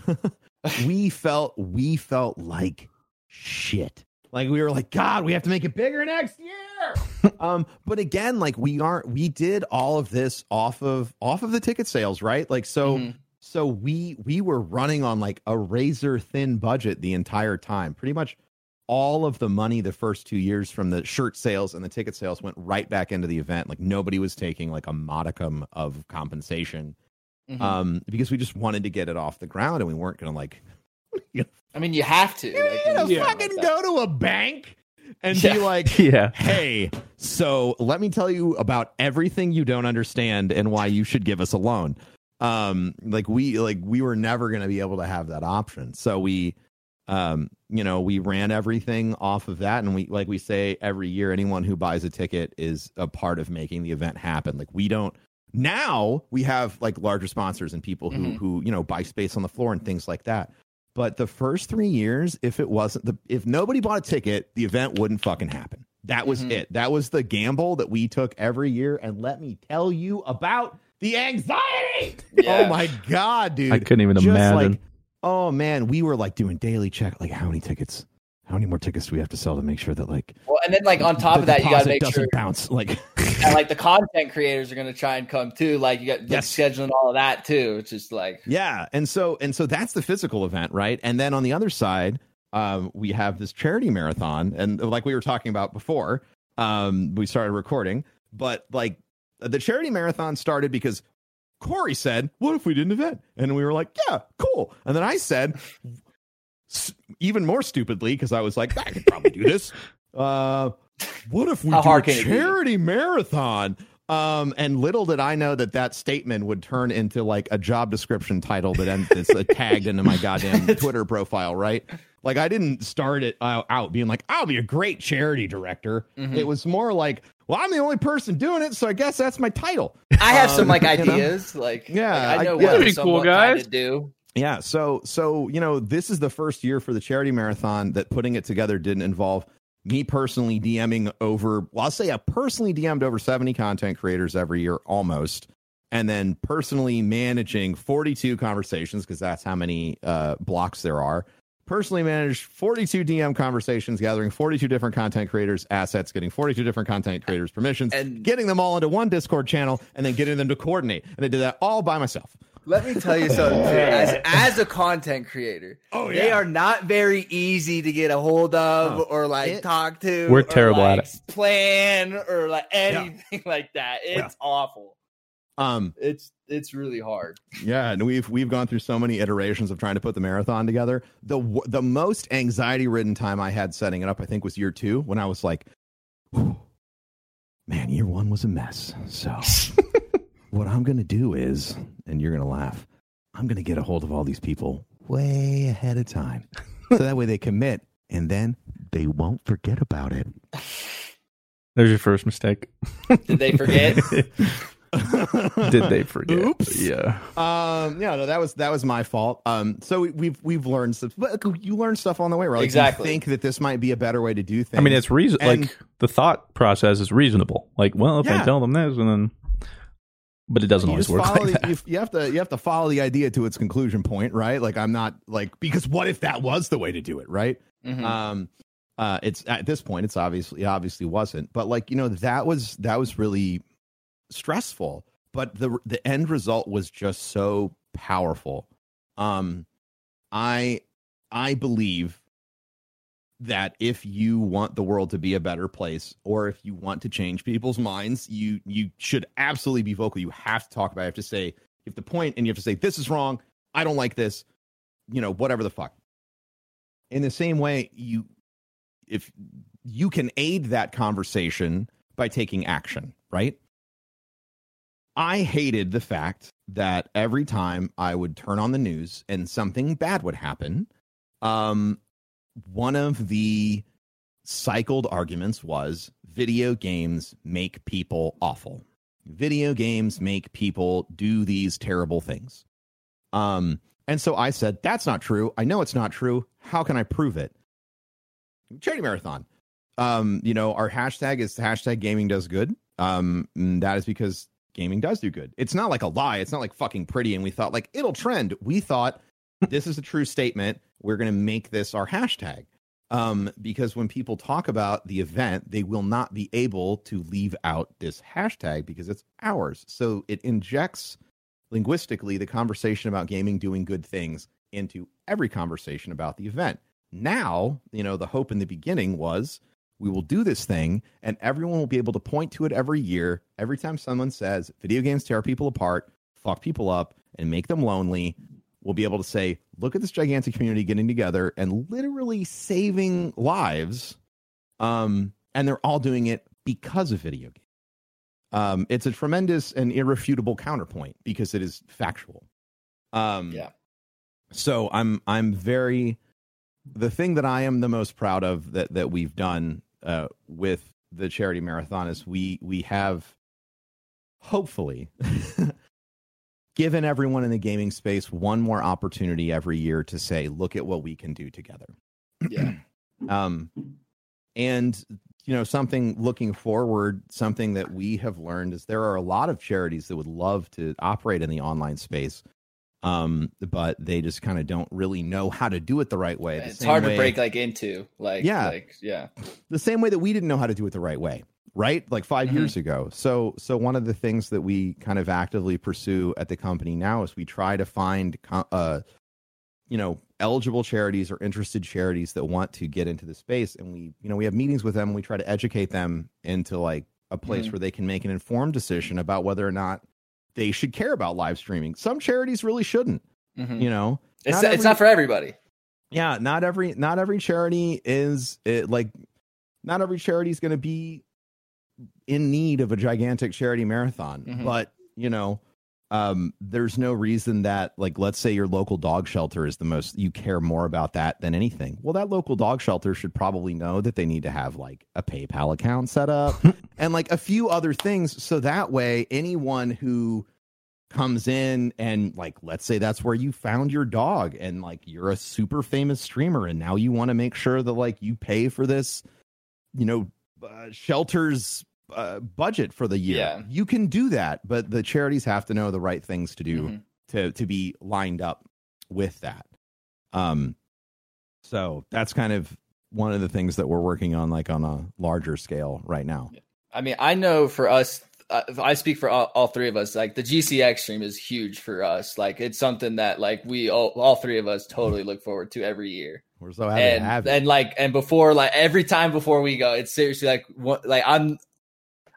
we felt we felt like shit. Like we were like, God, we have to make it bigger next year. um, but again, like we aren't we did all of this off of off of the ticket sales, right? Like so Mhm. so we we were running on like a razor thin budget the entire time. Pretty much all of the money the first two years from the shirt sales and the ticket sales went right back into the event. Like nobody was taking like a modicum of compensation Mhm. um, because we just wanted to get it off the ground and we weren't going to like I mean, you have to. You when know, you Yeah. like fucking that. go to a bank and Yeah. be like, Yeah. hey, so let me tell you about everything you don't understand and why you should give us a loan. Um, like we like we were never going to be able to have that option. So we, um, you know, we ran everything off of that, and we like we say every year, anyone who buys a ticket is a part of making the event happen. Like we don't. Now we have like larger sponsors and people who Mhm. who you know buy space on the floor and things like that. But the first three years, if it wasn't the if nobody bought a ticket, the event wouldn't fucking happen. That was Mhm. it. That was the gamble that we took every year. And let me tell you about the anxiety. Yeah. Oh my god, dude! I couldn't even Just imagine. Like, oh man, we were like doing daily check. Like, how many tickets? How many more tickets do we have to sell to make sure that like Well, and then like on top of that, you gotta make doesn't sure bounce. Like, and like the content creators are going to try and come too. Like you got like, Yes. scheduling all of that too. It's just like Yeah, and so and so that's the physical event, right? And then on the other side, um, we have this charity marathon, and like we were talking about before, um, we started recording, but like the charity marathon started because Corey said, "What if we did an event?" And we were like, "Yeah, cool." And then I said, even more stupidly, because I was like, "I could probably do this." Uh, what if we How do hard a can it be? charity marathon? Um, and little did I know that that statement would turn into like a job description title that ends that's uh, tagged into my goddamn Twitter profile, right? Like I didn't start it uh, out being like I'll be a great charity director. Mhm. It was more like, well, I'm the only person doing it, so I guess that's my title. I have some Um, like you know? ideas. Like Yeah, like, I I- know yeah. what Pretty to cool, somewhat kinda guys. do. Yeah, so so you know, this is the first year for the charity marathon that putting it together didn't involve me personally DMing over. Well, I'll say I personally DM'd over seventy content creators every year, almost, and then personally managing forty-two conversations because that's how many uh, blocks there are. Personally managed 42 DM conversations, gathering 42 different content creators' assets, getting 42 different content creators' permissions, And- getting them all into one Discord channel, and then getting them to coordinate. And I did that all by myself. Let me tell you something too. As as a content creator, Oh, they are not very easy to get a hold of Oh, or like it- talk to. We're or, terrible at it. Plan or like anything like that. It's Yeah. awful. Um, It's it's really hard. Yeah, and we've we've gone through so many iterations of trying to put the marathon together. The the most anxiety ridden time I had setting it up, I think, was year two when I was like, "Man, year one was a mess." So, what I'm gonna do is, and you're gonna laugh, I'm gonna get a hold of all these people way ahead of time, so that way they commit, and then they won't forget about it. There's your first mistake. Did they forget? Did they forget? Oops. Yeah. Um, yeah, no, that was that was my fault. Um, so we, we've we've learned stuff, but you learn stuff on the way. Right? Like, Exactly. You think that this might be a better way to do things. I mean, it's reason. And- Like the thought process is reasonable. Like, well, if I tell them this, and then, but it doesn't you always work follow like the- that. you, you have to you have to follow the idea to its conclusion point, right? Like I'm not like because what if that was the way to do it, right? Mhm. Um, uh, it's at this point, it's obviously it obviously wasn't, but like you know that was that was really stressful, but the the end result was just so powerful. Um, I I believe that if you want the world to be a better place or if you want to change people's minds you you should absolutely be vocal. You have to talk about it. You have to say you have to point and you have to say this is wrong. I don't like this. You know whatever the fuck. In the same way you if you can aid that conversation by taking action right? I hated the fact that every time i would turn on the news and something bad would happen um one of the cycled arguments was video games make people awful. Video games make people do these terrible things. Um, and so I said, that's not true. I know it's not true. How can I prove it? Charity marathon. Um, you know, our hashtag is hashtag gaming does good. Um, that is because gaming does do good. It's not like a lie. It's not like fucking pretty. And we thought like it'll trend. We thought this is a true statement. We're going to make this our hashtag. Um, because when people talk about the event, they will not be able to leave out this hashtag because it's ours. So it injects linguistically the conversation about gaming doing good things into every conversation about the event. Now, you know, the hope in the beginning was we will do this thing and everyone will be able to point to it every year. Every time someone says video games tear people apart, fuck people up, and make them lonely, we'll be able to say, look at this gigantic community getting together and literally saving lives Um, and they're all doing it because of video games. Um, it's a tremendous and irrefutable counterpoint because it is factual. Um, Yeah. So I'm I'm very the thing that I am the most proud of that that we've done uh, with the charity marathon is we we have hopefully given everyone in the gaming space one more opportunity every year to say look at what we can do together Yeah. um and you know something looking forward something that we have learned is there are a lot of charities that would love to operate in the online space um but they just kind of don't really know how to do it the right way The It's hard to break like into. Like Yeah. like yeah. the same way that we didn't know how to do it the right way right like 5 Mhm. years ago so so one of the things that we kind of actively pursue at the company now is we try to find uh you know eligible charities or interested charities that want to get into the space and we you know we have meetings with them and we try to educate them into like a place Mhm. where they can make an informed decision about whether or not they should care about live streaming some charities really shouldn't Mhm. you know It's Not it's not for everybody. yeah not every not every charity is it, like not every charity is going to be in need of a gigantic charity marathon Mhm. but you know um there's no reason that like let's say your local dog shelter is the most you care more about that than anything well that local dog shelter should probably know that they need to have like a paypal account set up and like a few other things so that way anyone who comes in and like let's say that's where you found your dog and like you're a super famous streamer and now you want to make sure that like you pay for this you know uh, shelter's uh, budget for the year Yeah. you can do that but the charities have to know the right things to do Mhm. to to be lined up with that um so that's kind of one of the things that we're working on like on a larger scale right now I mean, I know for us, uh, I speak for all, all three of us. Like the GCX stream is huge for us. Like it's something that like we all, all three of us totally look forward to every year. we're so happy and to have it. and like and before like every time before we go, it's seriously like what like I'm.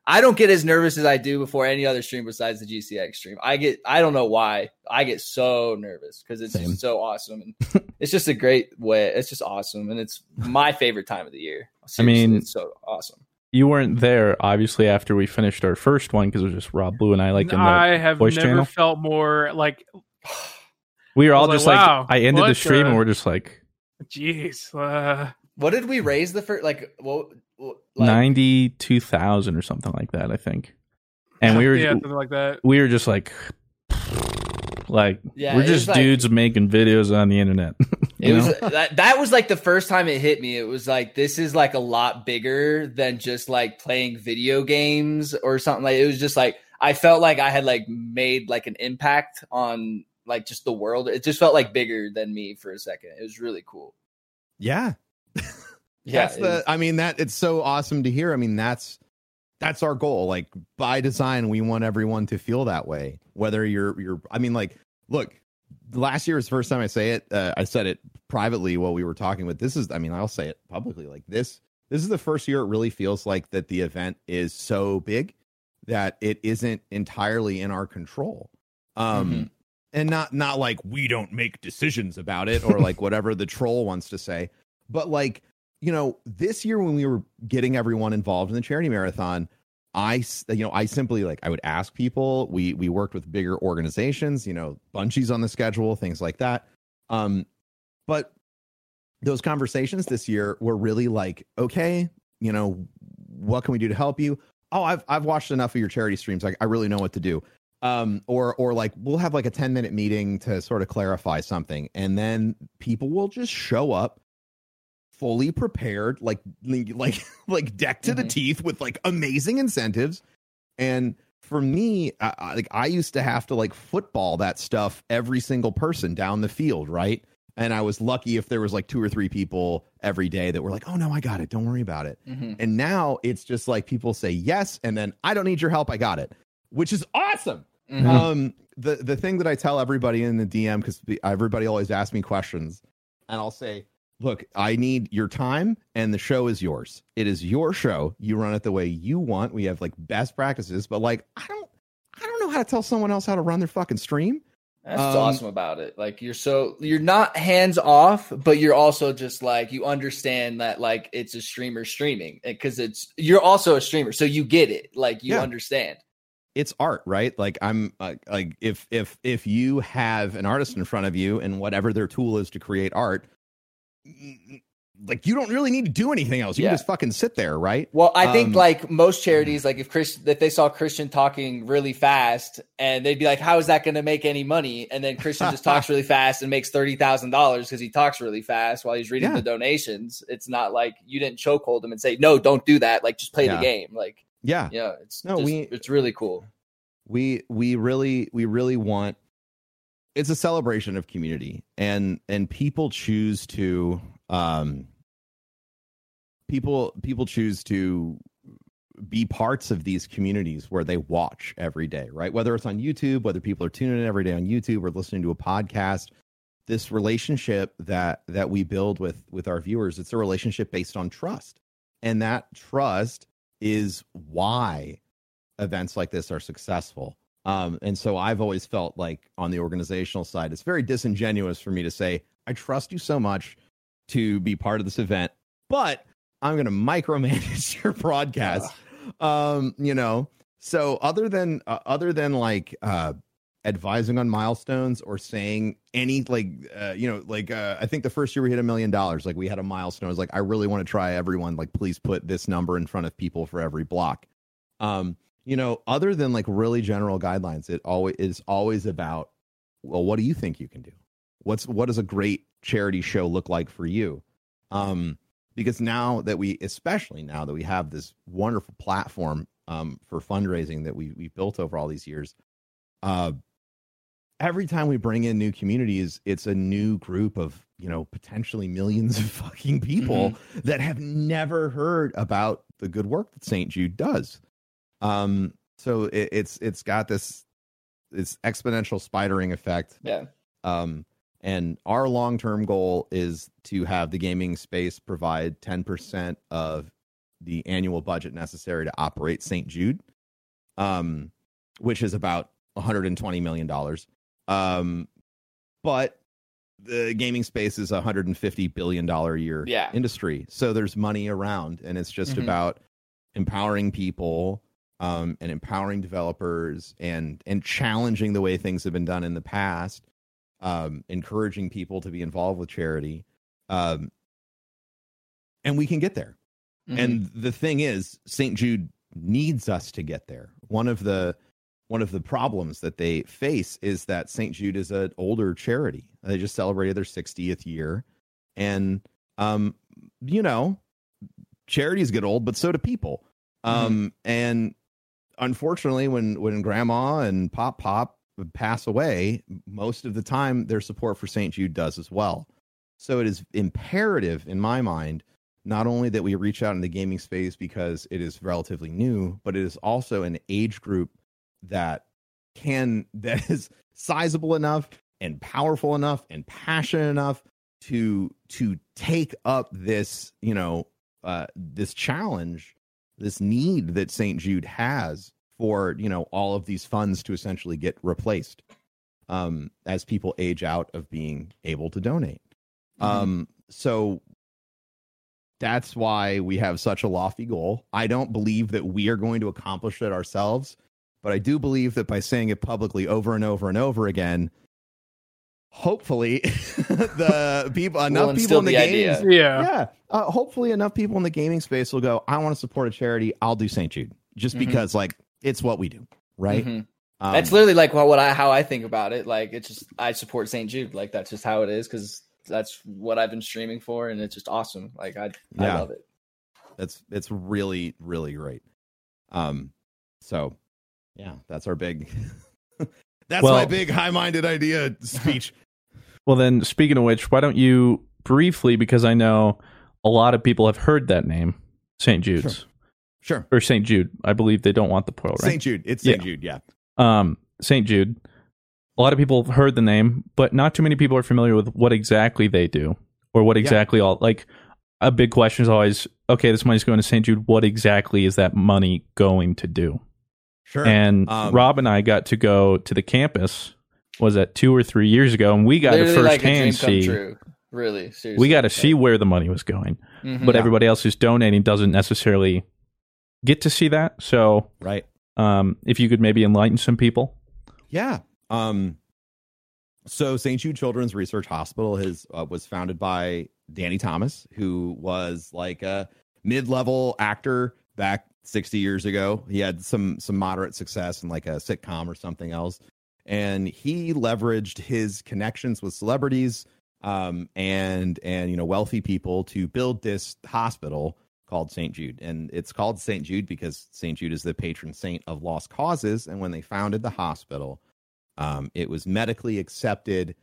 I don't get as nervous as I do before any other stream besides the GCX stream. I get I don't know why I get so nervous because it's Same. just so awesome and it's just a great way. It's just awesome and it's my favorite time of the year. Seriously, mean- it's so awesome. You weren't there, obviously, after we finished our first one because it was just Rob Blue and I, like in the I have voice never channel. felt more like, We were all just like, like, wow, I ended the stream the- and we're just like jeez. Uh, What did we raise the first like what? What like, ninety-two thousand or something like that, I think. And we were yeah, something like that. we were just like, like Yeah, we're just like- dudes making videos on the internet. It you was that, that was like the first time it hit me. It was like this is like a lot bigger than just like playing video games or something. Like it was just like I felt like I had like made like an impact on like just the world. It just felt like bigger than me for a second. It was really cool. yeah Yeah, that's the i mean that it's so awesome to hear. I mean that's that's our goal. Like by design we want everyone to feel that way whether you're you're i mean like look last year was the first time i say it uh, i said it privately while we were talking but this is i mean i'll say it publicly like this this is the first year it really feels like that the event is so big that it isn't entirely in our control. Um Mhm. and not not like we don't make decisions about it or like whatever the troll wants to say but like you know this year when we were getting everyone involved in the charity marathon I, you know i simply like i would ask people we we worked with bigger organizations you know Bungie's on the schedule things like that. Um but those conversations this year were really like okay you know what can we do to help you? Oh i've i've watched enough of your charity streams like i really know what to do. Um or or like we'll have like a 10 minute meeting to sort of clarify something and then people will just show up fully prepared like like like decked to the Mhm. teeth with like amazing incentives and for me I, I, like i used to have to like football that stuff every single person down the field right and i was lucky if there was like two or three people every day that were like oh no i got it don't worry about it Mhm. and now it's just like people say yes and then i don't need your help i got it which is awesome Mhm. um the the thing that i tell everybody in the dm because everybody always asks me questions and i'll say look i need your time and the show is yours it is your show you run it the way you want we have like best practices but like i don't i don't know how to tell someone else how to run their fucking stream That's Um, awesome about it. Like you're so you're not hands off, but you're also just like you understand that like it's a streamer streaming because it's you're also a streamer, so you get it. Like you Yeah. understand. it's art right like i'm uh, like if if if you have an artist in front of you and whatever their tool is to create art like you don't really need to do anything else you Yeah. can just fucking sit there right Well, I think Um, like most charities, like if Chris, if they saw Christian talking really fast, and they'd be like, "How is that going to make any money?" And then Christian just talks really fast and makes thirty thousand dollars because he talks really fast while he's reading Yeah. the donations. It's not like you didn't chokehold him and say, "No, don't do that." Like just play Yeah. the game. Like yeah yeah, it's No, just- we- it's really cool. we we really we really want it's a celebration of community and and people choose to um people people choose to be parts of these communities where they watch every day right whether it's on youtube whether people are tuning in every day on youtube or listening to a podcast this relationship that that we build with with our viewers it's a relationship based on trust and that trust is why events like this are successful. Um, and so I've always felt like on the organizational side, it's very disingenuous for me to say, I trust you so much to be part of this event, but I'm going to micromanage your broadcast. Um, you know, so other than, uh, other than like, uh, advising on milestones or saying any like uh, you know like uh, i think the first year we hit a million dollars like we had a milestone. I was like i really want to try everyone. Like please put this number in front of people for every block. Um you know other than like really general guidelines it always is always about well what do you think you can do? What's what does a great charity show look like for you? Um because now that we especially now that we have this wonderful platform um for fundraising that we we built over all these years uh every time we bring in new communities it's a new group of you know potentially millions of fucking people that have never heard about the good work that st jude does um so it, it's it's got this this exponential spidering effect Yeah. um and our long-term goal is to have the gaming space provide 10% of the annual budget necessary to operate st jude um which is about 120 million dollars um but the gaming space is a 150 billion dollar a year Yeah. industry so there's money around and it's just Mhm. about empowering people um, and empowering developers and and challenging the way things have been done in the past um, encouraging people to be involved with charity um, and we can get there. Mhm. and the thing is st jude needs us to get there. One of the one of the problems that they face is that st jude is an older charity. They just celebrated their 60th year. And um you know charities get old but so do people. Um and unfortunately when when grandma and pop pop pass away most of the time their support for st jude does as well. So it is imperative in my mind not only that we reach out in the gaming space because it is relatively new, but it is also an age group that can that is sizable enough and powerful enough and passionate enough to to take up this, you know, uh this challenge, this need that St. Jude has for, you know, all of these funds to essentially get replaced um as people age out of being able to donate. Mhm. Um, so that's why we have such a lofty goal. I don't believe that we are going to accomplish it ourselves, but I do believe that by saying it publicly over and over and over again, hopefully the people enough people in the, the games, idea. Yeah. yeah, uh, hopefully enough people in the gaming space will go. I want to support a charity. I'll do St. Jude just Mhm. because, like, it's what we do, right? Mhm. Um, that's literally like what, what I how I think about it. Like it's just I support St. Jude. Like that's just how it is because that's what I've been streaming for, and it's just awesome. Like I I love it. that's it's really really great um so yeah that's our big that's Well- my big high-minded idea speech Well, then, speaking of which, why don't you briefly, because I know a lot of people have heard that name, St. Jude's sure or St. Jude. I believe they don't want the plural, right? st jude it's st Yeah. jude yeah um, St. Jude. A lot of people have heard the name, but not too many people are familiar with what exactly they do or what Yeah. exactly all. Like a big question is always, okay, this money's going to St. Jude. What exactly is that money going to do? Sure And Um, Rob and I got to go to the campus was that two or three years ago, and we got to like a firsthand dream come see. true. Really, seriously. We got to see where the money was going, Mhm. but Yeah. everybody else who's donating doesn't necessarily get to see that. So, Right. um, if you could maybe enlighten some people. Yeah. Um. So St. Jude Children's Research Hospital has uh, was founded by Danny Thomas, who was like a mid-level actor back 60 years ago. He had some some moderate success in like a sitcom or something else, and he leveraged his connections with celebrities um, and and you know wealthy people to build this hospital called St. Jude. And it's called St. Jude because St. Jude is the patron saint of lost causes. And when they founded the hospital, um, it was medically accepted.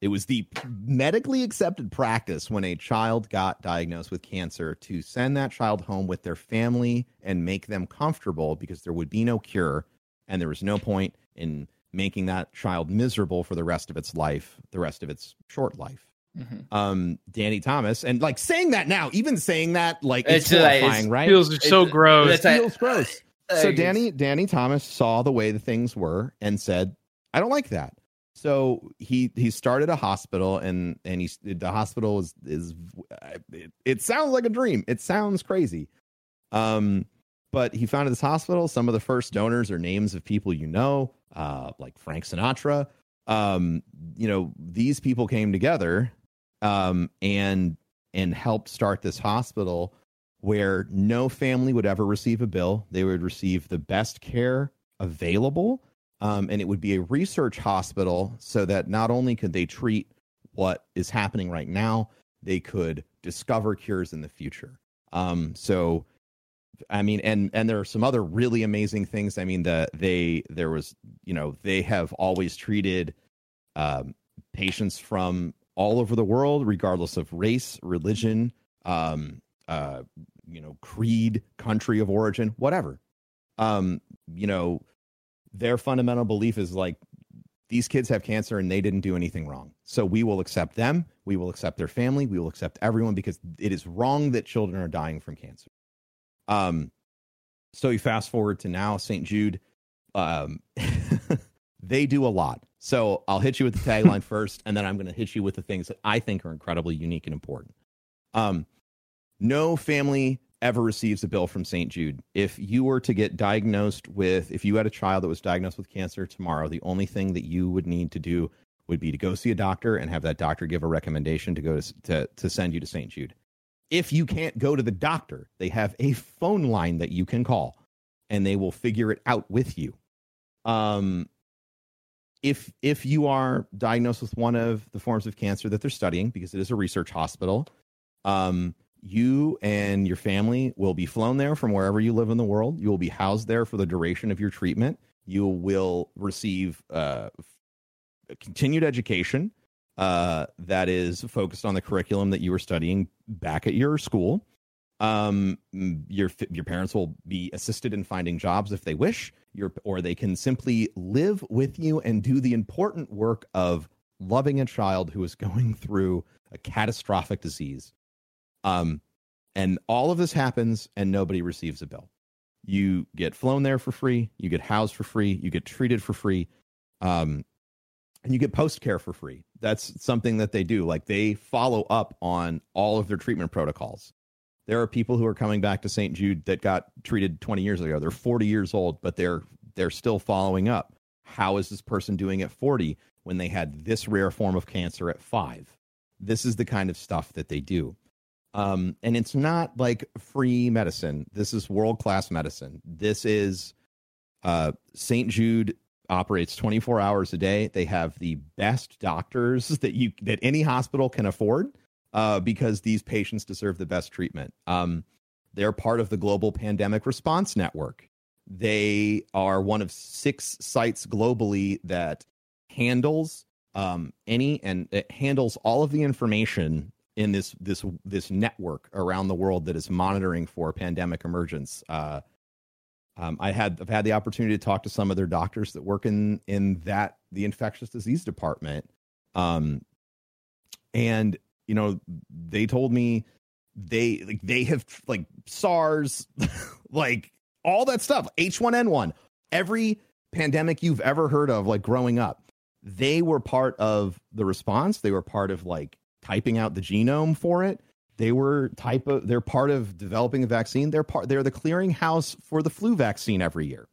It was the medically accepted practice when a child got diagnosed with cancer to send that child home with their family and make them comfortable because there would be no cure and there was no point in making that child miserable for the rest of its life, the rest of its short life Mhm. um Danny Thomas and like saying that now even saying that like It's it's, just like- horrifying it's- right Feels so It's- gross. it feels gross so Danny Danny Thomas saw the way the things were and said I don't like that so he he started a hospital and and he the hospital is is it, it sounds like a dream. It sounds crazy. Um but he founded this hospital. Some of the first donors are names of people you know uh like Frank Sinatra. Um you know these people came together um and and helped start this hospital where no family would ever receive a bill. They would receive the best care available um, and it would be a research hospital so that not only could they treat what is happening right now they could discover cures in the future. Um, so i mean and and there are some other really amazing things. I mean the they there was you know they have always treated um, patients from all over the world regardless of race religion um, uh, you know creed country of origin whatever. Um, you know their fundamental belief is like these kids have cancer and they didn't do anything wrong. So we will accept them, we will accept their family, we will accept everyone because it is wrong that children are dying from cancer. Um so you fast forward to now St. Jude um they do a lot. So I'll hit you with the tagline first and then I'm going to hit you with the things that I think are incredibly unique and important. Um no family ever receives a bill from St. Jude. If you were to get diagnosed with, if you had a child that was diagnosed with cancer tomorrow, the only thing that you would need to do would be to go see a doctor and have that doctor give a recommendation to go to, to, to send you to St. Jude. If you can't go to the doctor, they have a phone line that you can call and they will figure it out with you. Um, if if you are diagnosed with one of the forms of cancer that they're studying, because it is a research hospital, um, you and your family will be flown there from wherever you live in the world. You will be housed there for the duration of your treatment. You will receive uh, continued education uh, that is focused on the curriculum that you were studying back at your school. Um, your your parents will be assisted in finding jobs if they wish. Your or they can simply live with you and do the important work of loving a child who is going through a catastrophic disease. Um, and all of this happens and nobody receives a bill. You get flown there for free, you get housed for free, you get treated for free, um, and you get post care for free. That's something that they do. Like they follow up on all of their treatment protocols. There are people who are coming back to St. Jude that got treated 20 years ago. They're 40 years old, but they're they're still following up. How is this person doing at 40 when they had this rare form of cancer at 5? This is the kind of stuff that they do. Um, and it's not like free medicine. This is world class medicine. This is uh, St. Jude operates 24 hours a day. They have the best doctors that you that any hospital can afford uh, because these patients deserve the best treatment. Um, they're part of the global pandemic response network. They are one of six sites globally that handles um, any and it handles all of the information in this this this network around the world that is monitoring for pandemic emergence. Uh, um, I had I've had the opportunity to talk to some of their doctors that work in in that the infectious disease department, um, and you know they told me they like they have like SARS, like all that stuff, H1N1, every pandemic you've ever heard of, like growing up. they were part of the response. They were part of like typing out the genome for it. They were type of they're part of developing a vaccine. They're part they're the clearinghouse for the flu vaccine every year.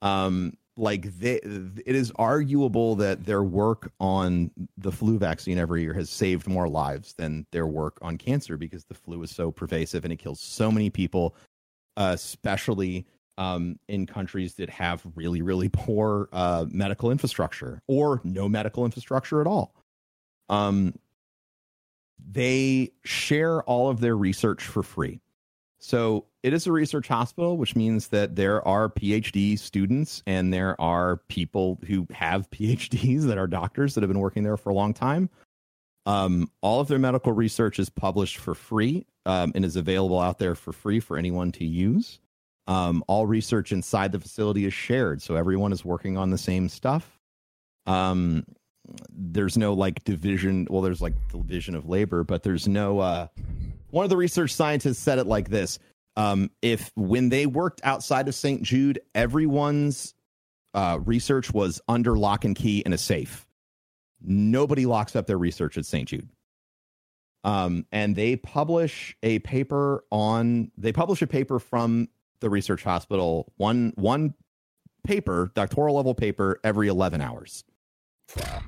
Um, like they, it is arguable that their work on the flu vaccine every year has saved more lives than their work on cancer because the flu is so pervasive and it kills so many people, especially um, in countries that have really, really poor uh, medical infrastructure or no medical infrastructure at all. Um, they share all of their research for free. So it is a research hospital, which means that there are PhD students and there are people who have PhDs that are doctors that have been working there for a long time. Um, all of their medical research is published for free um, and is available out there for free for anyone to use. Um, all research inside the facility is shared, so everyone is working on the same stuff. Um, there's no like division. Well, there's like division of labor, but there's no. Uh, one of the research scientists said it like this: um, If when they worked outside of St. Jude, everyone's uh, research was under lock and key in a safe. Nobody locks up their research at St. Jude. Um, and they publish a paper on. They publish a paper from the research hospital. One one paper, doctoral level paper, every eleven hours. Wow.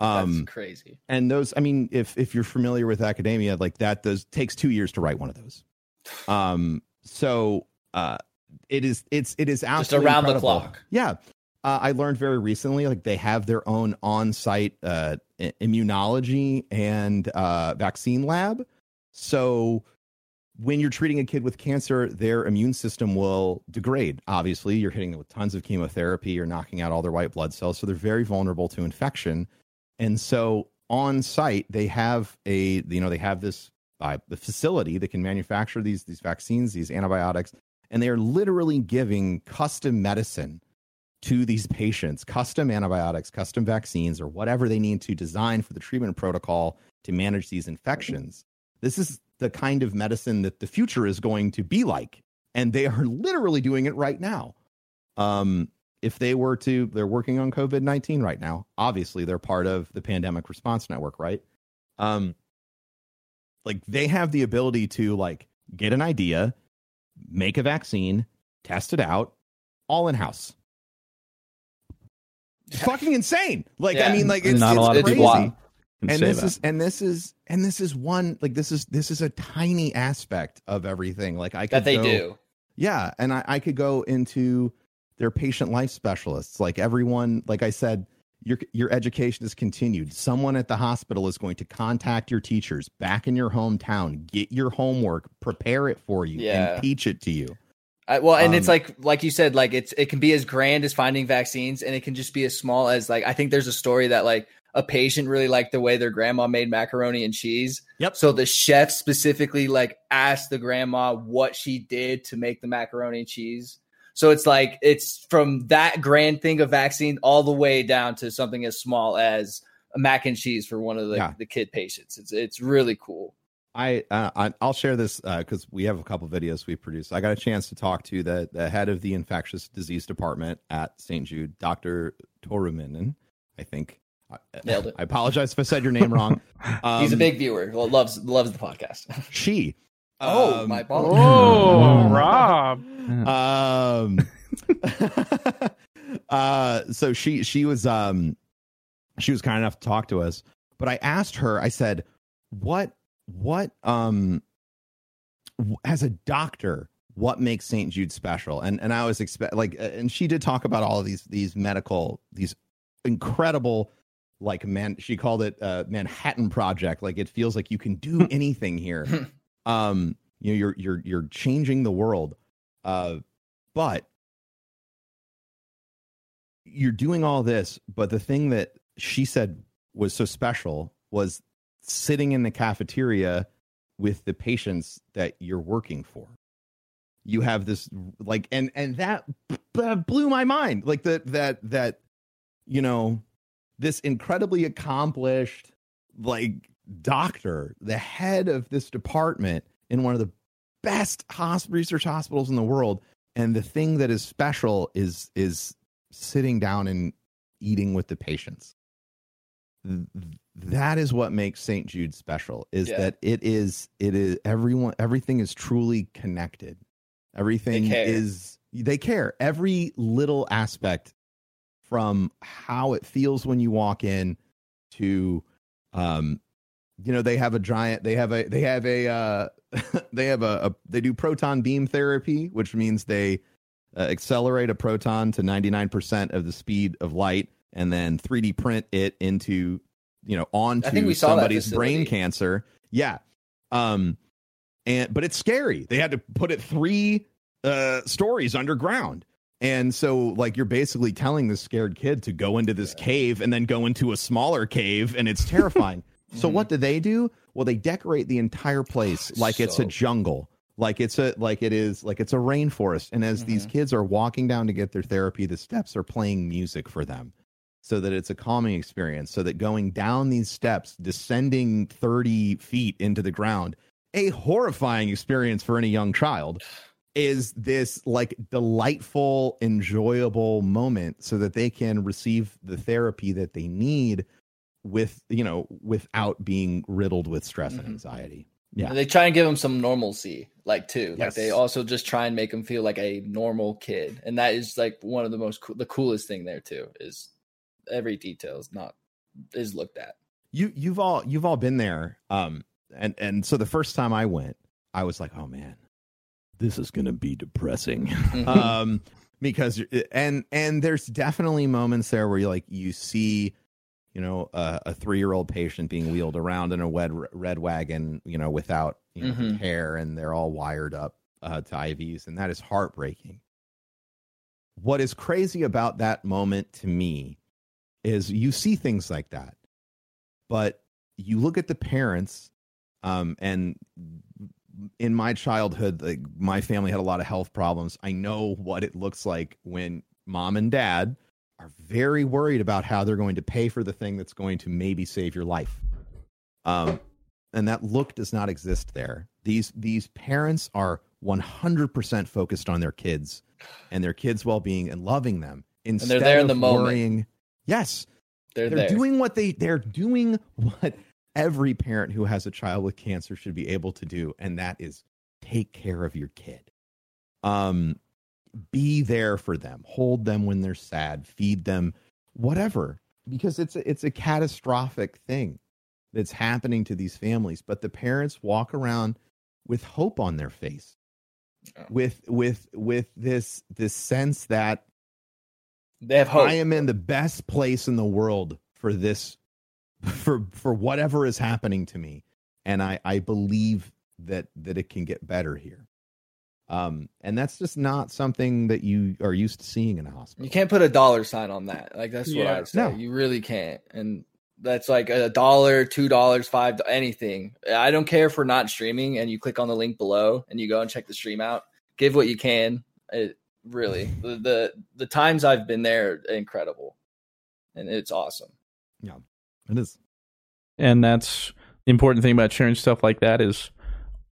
Um, That's crazy. and those, I mean, if if you're familiar with academia, like that does takes two years to write one of those. Um, so uh, it is it's it is Just absolutely around the clock. Yeah. Uh, I learned very recently, like they have their own on-site uh, immunology and uh, vaccine lab. So when you're treating a kid with cancer, their immune system will degrade. Obviously, you're hitting them with tons of chemotherapy. You're knocking out all their white blood cells, so they're very vulnerable to infection. And so on site, they have a you know they have this uh, the facility that can manufacture these these vaccines, these antibiotics, and they are literally giving custom medicine to these patients, custom antibiotics, custom vaccines, or whatever they need to design for the treatment protocol to manage these infections. This is the kind of medicine that the future is going to be like, and they are literally doing it right now. Um, if they were to, they're working on COVID 19 right now. Obviously, they're part of the pandemic response network, right? Um, like they have the ability to like get an idea, make a vaccine, test it out, all in house. It's fucking insane. Like I mean, like it's Not a it's lot of crazy. people wild. and this that. is and this is and this is one like this is this is a tiny aspect of everything. Like I could That they go- do. yeah, and I, I could go into their patient life specialists. Like everyone, like I said, your your education is continued. Someone at the hospital is going to contact your teachers back in your hometown, get your homework, prepare it for you, Yeah. and teach it to you. I, well, and it's Um, like like you said, like it's it can be as grand as finding vaccines, and it can just be as small as like I think there's a story that like a patient really liked the way their grandma made macaroni and cheese. Yep. So the chef specifically like asked the grandma what she did to make the macaroni and cheese. So it's like it's from that grand thing of vaccine all the way down to something as small as a mac and cheese for one of the, Yeah. the kid patients. It's it's really cool. I, uh, I I'll share this because we have a couple videos we produced. I got a chance to talk to the the head of the infectious disease department at St. Jude, Dr. Toruminen. I think I- Nailed it. I apologize if I said your name wrong. He's a Um, big viewer. Well, loves loves the podcast. she. Oh Um, my balls. Oh, Rob. um uh so she she was um she was kind enough to talk to us but i asked her i said what what um as a doctor what makes st jude special and and i was expect like uh, and she did talk about all of these these medical these incredible like man she called it uh manhattan project like it feels like you can do anything here um you know you're you're you're changing the world uh but you're doing all this but the thing that she said was so special was sitting in the cafeteria with the patients that you're working for. You have this like and and that blew my mind. Like that that that you know this incredibly accomplished like doctor the head of this department in one of the best hosp- research hospitals in the world and the thing that is special is is sitting down and eating with the patients. Th- That is what makes St. Jude special is Yeah. that it is it is everyone everything is truly connected. Everything care. is they care. Every little aspect from how it feels when you walk in to um you know they have a giant they have a they have a uh they have a, a they do proton beam therapy which means they uh, accelerate a proton to 99% of the speed of light and then 3D print it into you know onto I think we saw that somebody's brain cancer. Yeah. Um and but it's scary. They had to put it three uh stories underground. And so like you're basically telling this scared kid to go into this cave and then go into a smaller cave and it's terrifying so what do they do? Well they decorate the entire place like it's a jungle like it's a like it is like it's a rainforest. And as these Mhm. kids are walking down to get their therapy the steps are playing music for them so that it's a calming experience so that going down these steps descending 30 feet into the ground a horrifying experience for any young child is this like delightful enjoyable moment so that they can receive the therapy that they need with you know without being riddled with stress and Mhm. anxiety yeah And they try and give him some normalcy, like too. Like they also just try and make him feel like a normal kid, and that is like one of the most cool, the coolest thing there too is every detail is not is looked at. you you've all you've all been there um and and so the first time i went i was like oh man this is gonna be depressing Mhm. um because and and there's definitely moments there where you like you see you know a, a three-year-old patient being wheeled around in a red red wagon you know without you know Mhm. hair and they're all wired up uh, to ivs and that is heartbreaking what is crazy about that moment to me is you see things like that but you look at the parents um and in my childhood like my family had a lot of health problems i know what it looks like when mom and dad are very worried about how they're going to pay for the thing that's going to maybe save your life. Um and that look does not exist there. These these parents are 100% focused on their kids and their kids well-being and loving them instead there in of the moment. worrying. Yes. They're, they're doing what they they're doing what every parent who has a child with cancer should be able to do and that is take care of your kid. Um be there for them hold them when they're sad feed them whatever because it's a, it's a catastrophic thing that's happening to these families but the parents walk around with hope on their face Oh. with with with this this sense that they have hope. I am in the best place in the world for this for for whatever is happening to me and I I believe that that it can get better here. Um and that's just not something that you are used to seeing in a hospital. You can't put a dollar sign on that. Like that's what Yeah. I say. No. You really can't. And that's like a dollar, two dollars, five, anything. I don't care for not streaming. And you click on the link below and you go and check the stream out. Give what you can. It really the the, the times I've been there incredible, and it's awesome. Yeah, it is. and that's the important thing about sharing stuff like that is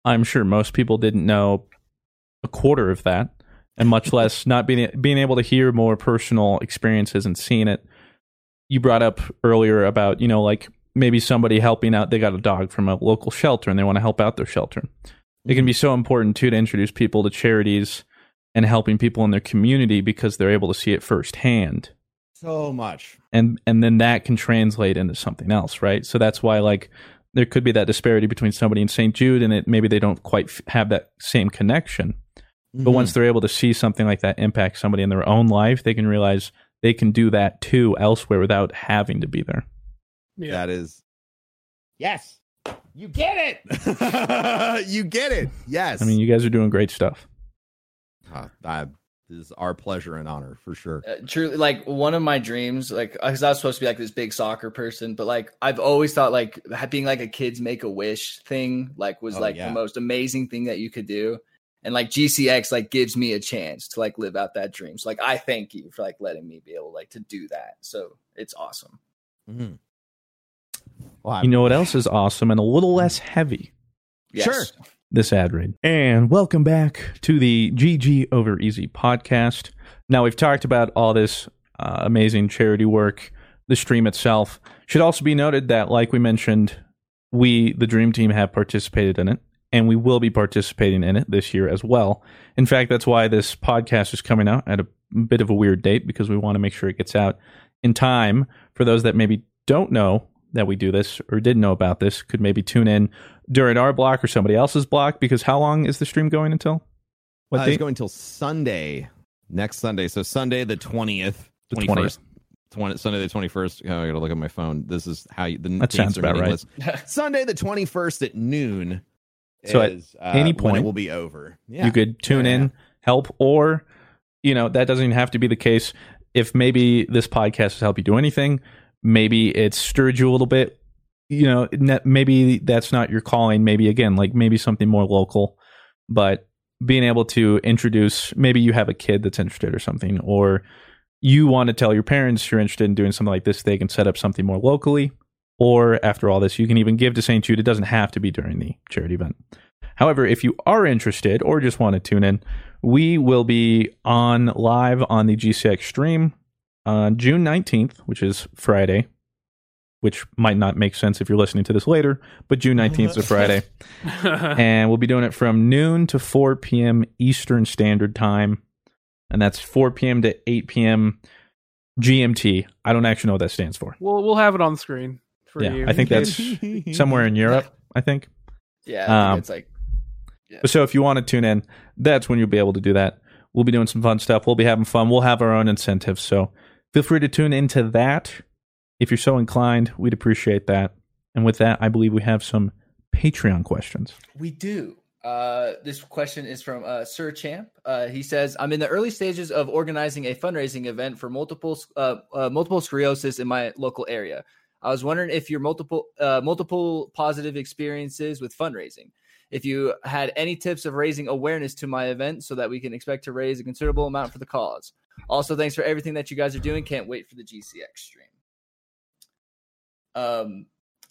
i'm sure most people didn't know a quarter of that and much less not being being able to hear more personal experiences and seeing it. You brought up earlier about you know like maybe somebody helping out they got a dog from a local shelter and they want to help out their shelter. It can be mm-hmm. so important too to introduce people to charities and helping people in their community because they're able to see it firsthand. So much. and and then that can translate into something else right? So that's why like there could be that disparity between somebody in st jude and it maybe they don't quite f- have that same connection but Mhm. once they're able to see something like that impact somebody in their own life they can realize they can do that too elsewhere without having to be there Yeah. that is Yes. You get it. you get it. Yes. i mean you guys are doing great stuff Uh, I, this is our pleasure and honor for sure. Uh, truly, like one of my dreams, like because I was supposed to be like this big soccer person, but like I've always thought like ha- being like a kids make a wish thing, like was Oh, like yeah. the most amazing thing that you could do. And like GCX like gives me a chance to like live out that dream. So like I thank you for like letting me be able like to do that. So it's awesome. Mm-hmm. Well, I- you know what else is awesome and a little less heavy Yes. Sure. this ad read. And welcome back to the GG over EZ podcast. Now, we've talked about all this uh, amazing charity work. The stream itself should also be noted that, like we mentioned, we, the Dream Team, have participated in it, and we will be participating in it this year as well. In fact, that's why this podcast is coming out at a bit of a weird date because we want to make sure it gets out in time for those that maybe don't know that we do this or didn't know about this could maybe tune in during our block or somebody else's block because how long is the stream going until? What uh, date? It's going until Sunday, next Sunday. So Sunday the twentieth, twenty first. 20, Sunday the 21st. Oh, I gotta look at my phone. This is how you, the that sounds about right. Sunday the 21st at noon. So is, at uh, any point it will be over. Yeah. You could tune yeah, in, help, or you know that doesn't even have to be the case. If maybe this podcast has helped you do anything, maybe it's stirred you a little bit. You know, maybe that's not your calling. Maybe again, like maybe something more local, but being able to introduce maybe you have a kid that's interested or something or you want to tell your parents you're interested in doing something like this they can set up something more locally or after all this you can even give to st jude it doesn't have to be during the charity event however if you are interested or just want to tune in we will be on live on the gcx stream on june 19th which is friday which might not make sense if you're listening to this later, but June 19th is a Friday. and we'll be doing it from noon to 4 p.m. Eastern Standard Time. And that's 4 p.m. to 8 p.m. GMT. I don't actually know what that stands for. We'll, we'll have it on the screen for yeah, you. I think that's somewhere in Europe, I think. Yeah, I um, it's like. Yeah. So if you want to tune in, that's when you'll be able to do that. We'll be doing some fun stuff. We'll be having fun. We'll have our own incentives. So feel free to tune into that if you're so inclined, we'd appreciate that. And with that, I believe we have some Patreon questions. We do. Uh, this question is from uh, Sir Champ. Uh, he says, "I'm in the early stages of organizing a fundraising event for multiple uh, uh, multiple sclerosis in my local area. I was wondering if your multiple uh, multiple positive experiences with fundraising. If you had any tips of raising awareness to my event, so that we can expect to raise a considerable amount for the cause. Also, thanks for everything that you guys are doing. Can't wait for the GCX stream." Um,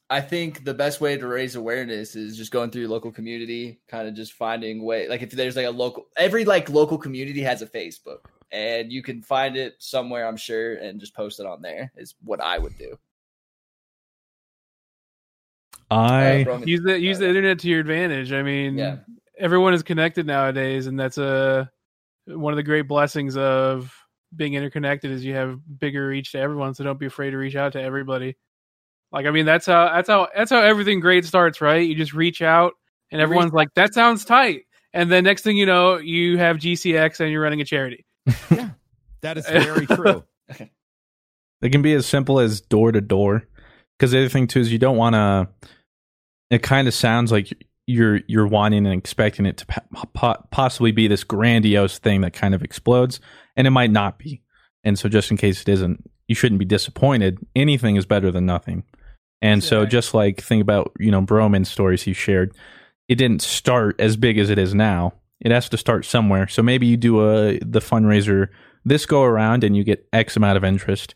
I think the best way to raise awareness is just going through your local community, kind of just finding way like if there's like a local every like local community has a Facebook and you can find it somewhere, I'm sure, and just post it on there is what I would do. I uh, use the use the internet to your advantage. I mean, yeah. everyone is connected nowadays, and that's a one of the great blessings of being interconnected is you have bigger reach to everyone. So don't be afraid to reach out to everybody. Like I mean, that's how that's how that's how everything great starts, right? You just reach out, and everyone's like, "That sounds tight," and then next thing you know, you have GCX and you're running a charity. yeah, that is very true. It can be as simple as door to door, because the other thing too is you don't want to. It kind of sounds like you're you're wanting and expecting it to po- possibly be this grandiose thing that kind of explodes, and it might not be. And so, just in case it isn't, you shouldn't be disappointed. Anything is better than nothing. And so, just like think about you know Broman's stories he shared, it didn't start as big as it is now. It has to start somewhere. So maybe you do a the fundraiser this go around and you get X amount of interest.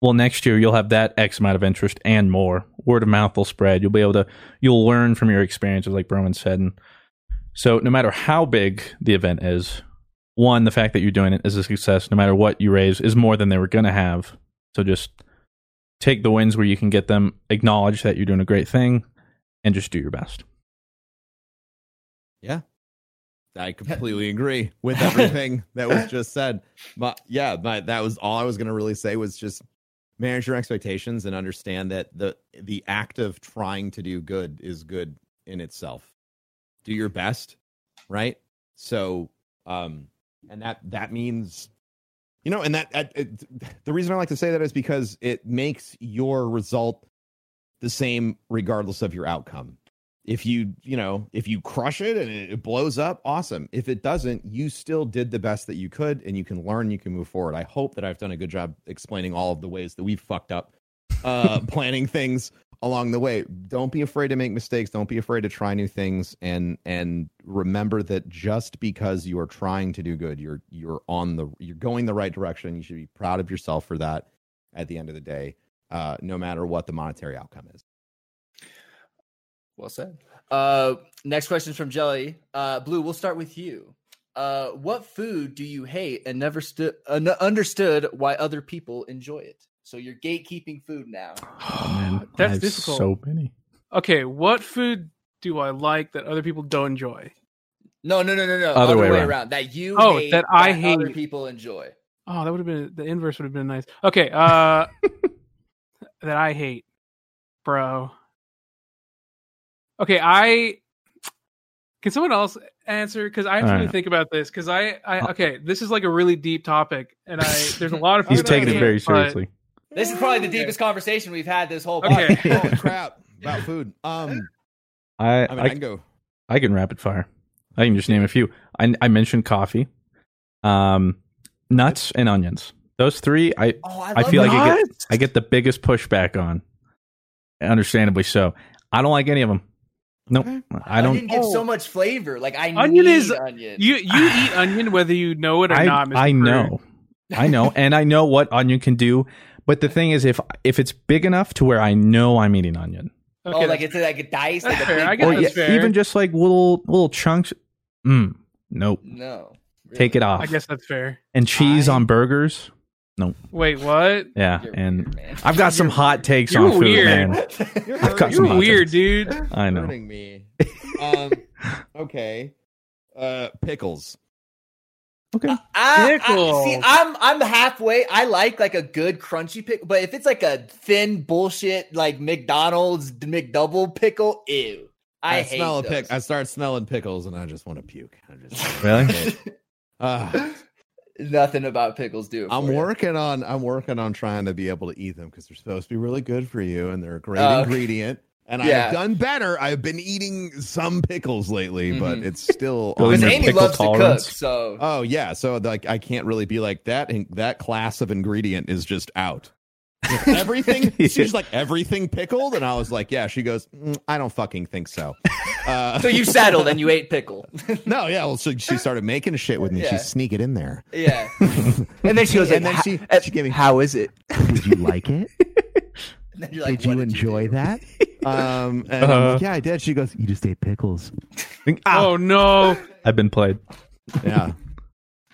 Well, next year you'll have that X amount of interest and more. Word of mouth will spread. You'll be able to you'll learn from your experiences, like Broman said. And so, no matter how big the event is, one, the fact that you're doing it is a success. No matter what you raise, is more than they were going to have. So just take the wins where you can get them, acknowledge that you're doing a great thing, and just do your best. Yeah. I completely agree with everything that was just said. But yeah, but that was all I was going to really say was just manage your expectations and understand that the the act of trying to do good is good in itself. Do your best, right? So um and that that means you know, and that, that it, the reason I like to say that is because it makes your result the same regardless of your outcome. If you, you know, if you crush it and it blows up, awesome. If it doesn't, you still did the best that you could and you can learn, you can move forward. I hope that I've done a good job explaining all of the ways that we've fucked up uh planning things along the way. Don't be afraid to make mistakes. Don't be afraid to try new things and and remember that just because you are trying to do good, you're you're on the you're going the right direction. You should be proud of yourself for that at the end of the day, uh, no matter what the monetary outcome is. Well said. Uh, next question is from Jelly. Uh, Blue, we'll start with you. Uh, what food do you hate and never stood uh, n- understood why other people enjoy it? So you're gatekeeping food now. Oh man, That's difficult. So many. Okay, what food do I like that other people don't enjoy? No, no, no, no, no. Other Other, way way, around. around. That you Oh, hate, that I other hate. people enjoy. Oh, that would have been the inverse would have been nice. Okay, uh that I hate, bro. Okay, I can someone else answer because I have to right. think about this because I, I okay, this is like a really deep topic and I there's a lot of He's food that I taking it very seriously. This is probably the deepest conversation we've had this whole Okay. podcast. Holy crap about food. Um, I I mean, I, I can go. I can rapid fire. I can just name a few. I I mentioned coffee, um, nuts and onions. Those three, I Oh, I, I love feel like I get I get the biggest pushback on. Understandably so. I don't like any of them. Nope. I don't. gives Oh. so much flavor. Like I Onion need is- onion. You you eat onion whether you know it or I, not. Mr. I know. I know, and I know what onion can do. But the thing is, if if it's big enough to where I know I'm eating onion, Okay, oh, like it's like a dice. That's Like a fair. I guess or that's yeah, fair. even just like little little chunks, mm, nope. No. Take it off. I guess that's fair. and cheese I- on burgers. Wait, what? Yeah, You're and weird. I've got some hot takes You're on food, weird. man. You're I've got You're hot weird, takes. dude. I know. hurting me. Um, okay. Uh, pickles. Okay. I, I, Pickles. see, I'm I'm halfway. I like like a good crunchy pickle, but if it's like a thin bullshit like McDonald's McDouble pickle, ew. I, I, hate smell a those. pick. I start smelling pickles, and I just want to puke. I just Really? Uh, Nothing about pickles do. it I'm for you. working on. I'm working on trying to be able to eat them because they're supposed to be really good for you, and they're a great okay. ingredient. And Yeah. I've done better. I've been eating some pickles lately, but Mhm. it's still Building because Amy loves tolerance. to cook. So Oh yeah, so like I can't really be like that. And that class of ingredient is just out. Everything. She's like everything pickled, and I was like, yeah. She goes, "Mm, I don't fucking think so. Uh, so you settled and you ate pickle. no, yeah. Well, so she started making a shit with me. Yeah. She sneak it in there. yeah. And then she goes, and like, then she, "Ha- she gave me. "How is it?" Did you like it? And then you're like, did you "What enjoy do?" that? Um, and Uh-huh. like, yeah, I did. She goes, you just ate pickles. Ah, Oh no. I've been played. Yeah.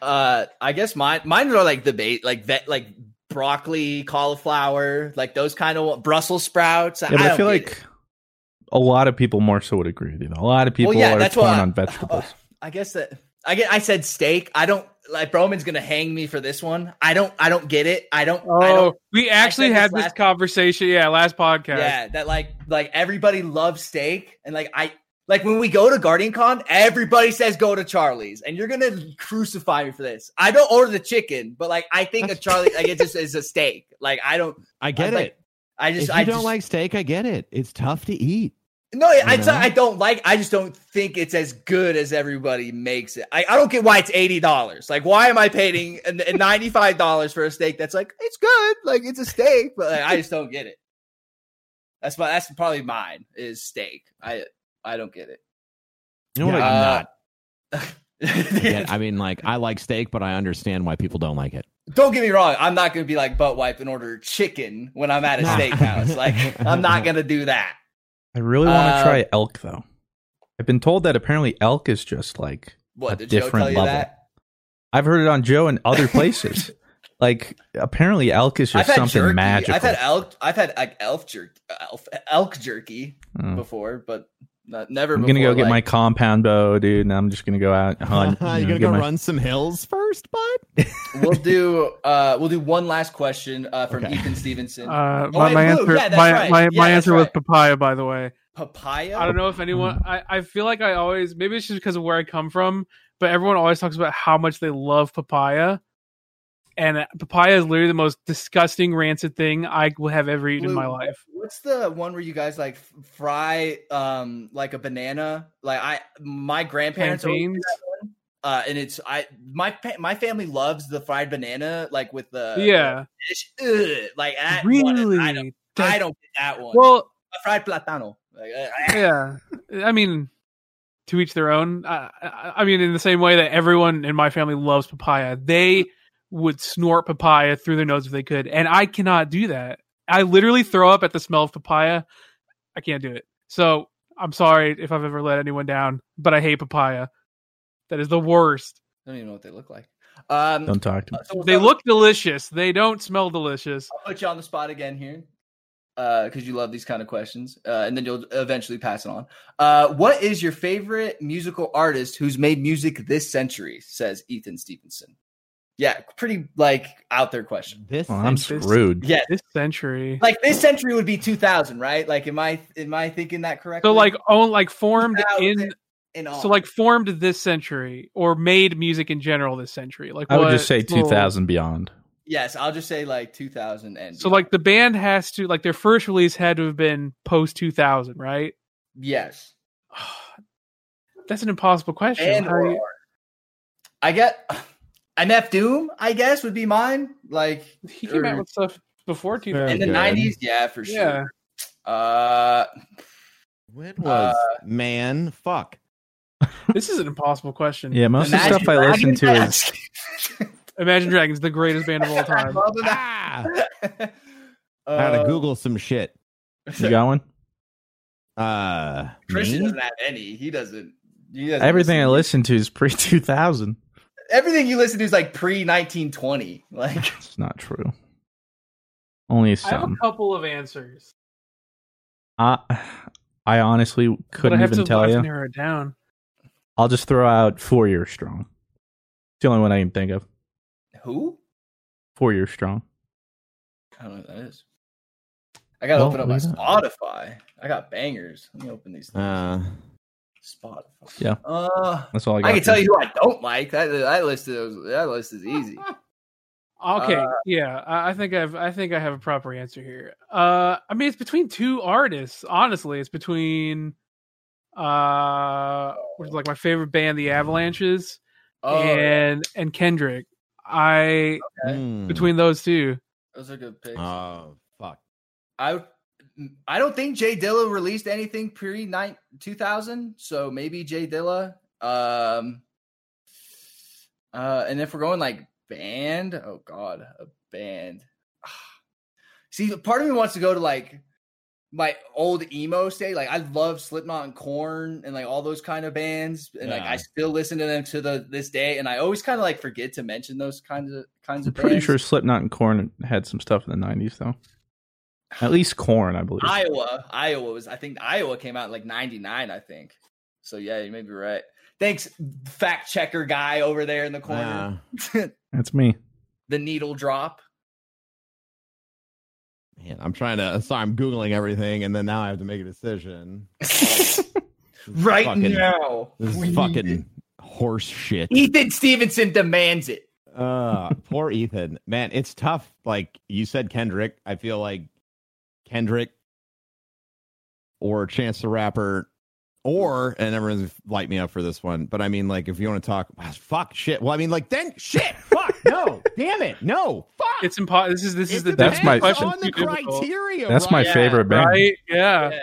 Uh, I guess mine mine are like the bait, like that, like broccoli, cauliflower, like those kind of Brussels sprouts. Yeah, but I, don't feel get like it. a lot of people more so would agree with you. though. A lot of people well, yeah, are that's torn what I- on vegetables. Uh, I guess that I get. I said steak. I don't like Broman's gonna hang me for this one. I don't. I don't get it. I don't. I Oh, don't. we actually said this had this last- conversation. Yeah, last podcast. Yeah, that like like everybody loves steak, and like I like when we go to GuardianCon, everybody says go to Charlie's, and you're gonna crucify me for this. I don't order the chicken, but like I think a Charlie like it just is a steak. Like I don't. I get I, like, it. I just if you I don't just, like steak, I get it. It's tough to eat. No, I, You it's know? not- I don't like. I just don't think it's as good as everybody makes it. I, I don't get why it's eighty dollars. Like, why am I paying ninety five dollars for a steak that's like it's good, like it's a steak, but like, I just don't get it. That's my. That's probably mine is steak. I I don't get it. You know what? Uh, I'm not. Yeah, I mean, like, I like steak, but I understand why people don't like it. don't get me wrong. I'm not going to be like butt wipe and order chicken when I'm at a steakhouse. like, I'm not going to do that. I really want to Uh, try elk though. I've been told that apparently elk is just like What a did Joe different tell you level. that? I've heard it on Joe and other places. like apparently elk is just something jerky. magical. I've had elk. I've had like elk jerky, elk, elk jerky Oh. before, but not, never. I'm gonna go before, get my compound bow, dude, and I'm just gonna go out hunt. You're you know, gonna go my- run some hills first, bud? we'll do. Uh, we'll do one last question uh, from Okay. Ethan Stevenson. Uh, Oh, my, my answer, Yeah, that's my, right. my, Yeah, my that's answer was papaya. By the way, Papaya. I don't know if anyone. I, I feel like I always maybe it's just because of where I come from, but everyone always talks about how much they love papaya, and uh, papaya is literally the most disgusting, rancid thing I will have ever eaten in my life. What's the one where you guys like fry um like a banana? Like I, my grandparents. Plantains. one. Uh, and it's I my my family loves the fried banana like with the Yeah, fish. Ugh, like that. really. I don't. I don't get that one. well, A fried platano. Like, uh, yeah. I mean, to each their own. I mean, in the same way that everyone in my family loves papaya, they would snort papaya through their nose if they could, and I cannot do that. I literally throw up at the smell of papaya. I can't do it. So I'm sorry if I've ever let anyone down, but I hate papaya. That is the worst. I don't even know what they look like. Um, Don't talk to me. so They look delicious. They don't smell delicious. I'll put you on the spot again here because you love these kind of questions, uh, and then you'll eventually pass it on. Uh, what is your favorite musical artist who's made music this century? Says Ethan Stevenson. Yeah, pretty like out there question. This Well, I'm screwed. Yeah, This century. like this century would be 2000, right? Like, am I am I thinking that correctly? So like own like formed 2000 in and on. so like formed this century or made music in general this century. Like I would what just say little- 2000 beyond. yes, I'll just say like 2000 and So like the band has to like their first release had to have been post 2000, right? yes, That's an impossible question. and or you- I get MF Doom. I guess would be mine. Like he came out with stuff before 2000. in the 90s. Yeah, for Yeah. sure. Uh, When was man? Fuck. This is an impossible question. Yeah, most of the Imagine stuff I listen to is Imagine Dragons, the greatest band of all time. Ah, that. I had to Uh, Google some shit. you got one. Uh, Christian me? doesn't have any. He doesn't. He doesn't Everything I listen. listen to is pre 2000. Everything you listen to is like pre 1920. Like It's not true. Only some. I have a couple of answers. I, I honestly couldn't have even to, tell I have to you. narrow it down. I'll just throw out Four Year Strong. It's the only one I can think of. who? Four Year Strong. I don't know what that is. I gotta Well, open up my Spotify. I got bangers. Let me open these. Things. Uh, Spotify. Yeah. Uh, That's all I got. I can tell you who I don't like. That that list is that list is easy. Okay, Uh, yeah, I I think I've I think I have a proper answer here. Uh, I mean, it's between two artists. Honestly, it's between uh, which is like my favorite band, the Avalanches, Oh, and and Kendrick. I Okay. hmm. between those two. those are good picks. Oh fuck. I I don't think Jay Dilla released anything pre nine two thousand, so maybe Jay Dilla. Um, uh, and if we're going like band, oh god, a band. See, part of me wants to go to like my old emo state. Like I love Slipknot and Korn and like all those kind of bands, and like I still listen to them to the this day. And I always kind of like forget to mention those kinds of kinds I'm of pretty bands. sure Slipknot and Korn had some stuff in the 90s, though. At least Korn, I believe. Iowa, Iowa was I think Iowa came out in like '99, I think. So yeah, you may be right. Thanks, fact checker guy over there in the corner. Uh, That's me. the needle drop. man, I'm trying to. Sorry, I'm googling everything, and then now I have to make a decision. Right fucking, now, This is fucking horse shit. Ethan Stevenson demands it. Uh, poor Ethan. Man, it's tough. Like you said, Kendrick. I feel like Kendrick or Chance the Rapper, or and everyone's light me up for this one. But I mean, like, if you want to talk, fuck shit. Well, I mean, like, then shit, fuck, no, damn it, no, fuck. It's impossible. This is this is the That's depends my- question. on the too criteria. That's my right? favorite band. right? Yeah. Yeah.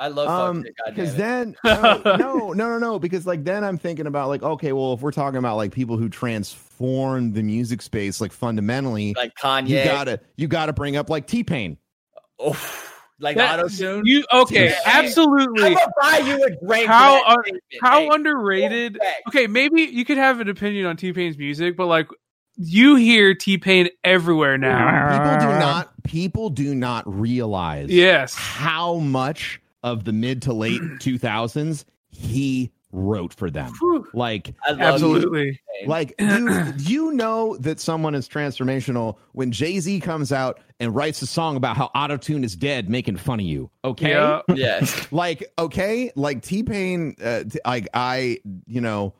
I love um because then no, no no no no because like then i'm thinking about like okay well if we're talking about like people who transform the music space like fundamentally like Kanye. you gotta you gotta bring up like t-pain oh, like That- auto tune. You okay? Absolutely. I'm gonna buy you a drink. How un- How Hey, underrated? respect. Okay, maybe you could have an opinion on T Pain's music, but like you hear T Pain everywhere now. people do not people do not realize Yes. how much of the mid to late 2000s he wrote for them like Absolutely. You. Like, you, you know that someone is transformational when Jay Z comes out and writes a song about how autotune is dead, making fun of you. Okay. Yeah. Yes. Like, okay. Like, T Pain, uh, t- like, I, you know,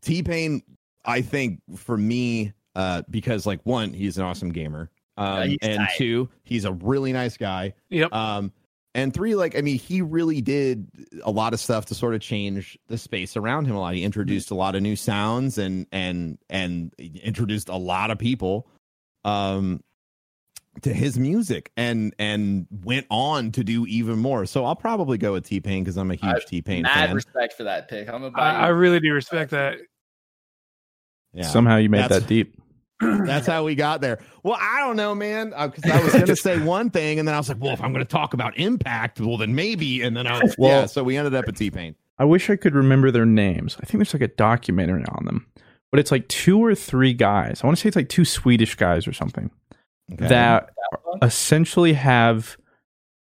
T Pain, I think for me, uh, because, like, one, he's an awesome gamer. Um, Yeah, and tight. two, he's a really nice guy. Yep. Um, and three, like, I mean, he really did a lot of stuff to sort of change the space around him a lot. He introduced a lot of new sounds and and and introduced a lot of people um to his music and and went on to do even more. So I'll probably go with T Pain because I'm a huge T Pain Mad fan. respect for that pick. I'm gonna I, I really do respect that. Yeah. Somehow you made That's- that deep. That's how we got there. Well, I don't know, man, because I was going to say one thing, and then I was like, "Well, if I'm going to talk about impact, well, then maybe." And then I was, Well- yeah. So we ended up at T Pain. I wish I could remember their names. I think there's like a documentary on them. but it's like two or three guys. I want to say it's like two Swedish guys or something Okay. that essentially have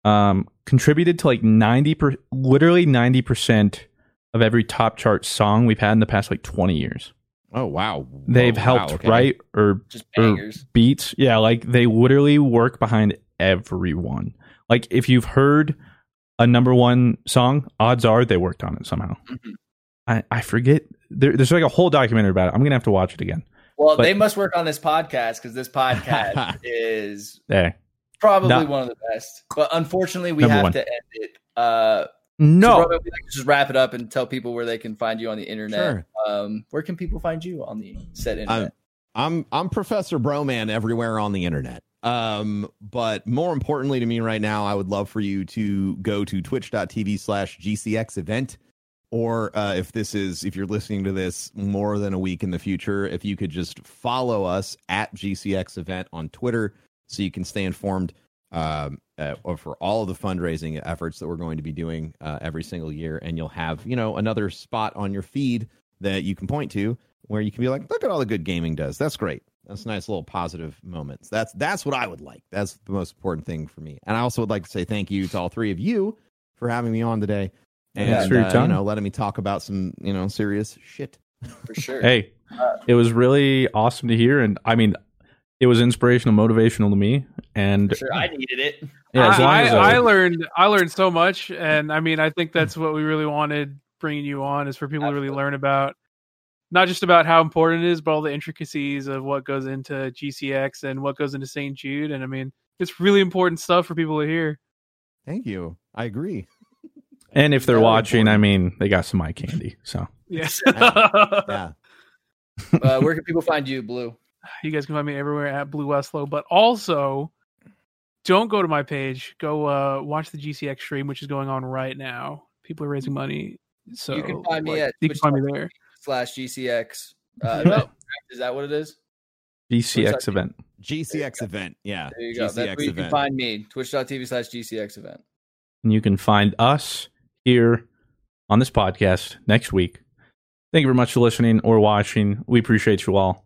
um, contributed to like 90 per, literally 90% of every top chart song we've had in the past like 20 years. Oh wow. They've Oh, helped wow, okay. write or Just or bangers. beats. Yeah, like they literally work behind everyone. Like if you've heard a number one song, odds are they worked on it somehow. Mhm. I, I forget. There, there's like a whole documentary about it. I'm gonna have to watch it again. Well, But- they must work on this podcast because this podcast is Hey, probably Not- one of the best. But unfortunately, we have one. to end it. Uh, no, so like to just wrap it up and tell people where they can find you on the internet. Sure. Um, where can people find you on the said internet? I'm I'm Professor Broman everywhere on the internet. Um, but more importantly to me right now, I would love for you to go to twitch.tv slash GCX event. Or uh, if this is if you're listening to this more than a week in the future, if you could just follow us at GCX event on Twitter so you can stay informed um, uh, for all of the fundraising efforts that we're going to be doing uh, every single year. And you'll have, you know, another spot on your feed that you can point to where you can be like, look at all the good gaming does. That's great. That's nice little positive moments. That's that's what I would like. That's the most important thing for me. And I also would like to say thank you to all three of you for having me on today. And Thanks for your uh, you know, letting me talk about some, you know, serious shit. For sure. hey, it was really awesome to hear, and I mean, it was inspirational, motivational to me. And sure. I needed it. yeah, as long I, as I, I- I learned I learned so much, and I mean I think that's what we really wanted bringing you on is for people to really learn about not just about how important it is, but all the intricacies of what goes into GCX and what goes into St. Jude. And I mean, it's really important stuff for people to hear. Thank you. I agree. and if they're Very watching, important. I mean, they got some eye candy. So Yes. Yeah. Uh, where can people find you, Blue? You guys can find me everywhere at Blue Westlo, but also don't go to my page. Go uh, watch the GCX stream, which is going on right now. People are raising money. So You can find me like, at you can find me there. Slash GCX. Uh, event. is that what it is? GCX event. GCX event. Yeah. There you go. GCX That's where you event. can find me. Twitch.tv slash GCX event. And you can find us here on this podcast next week. Thank you very much for listening or watching. We appreciate you all.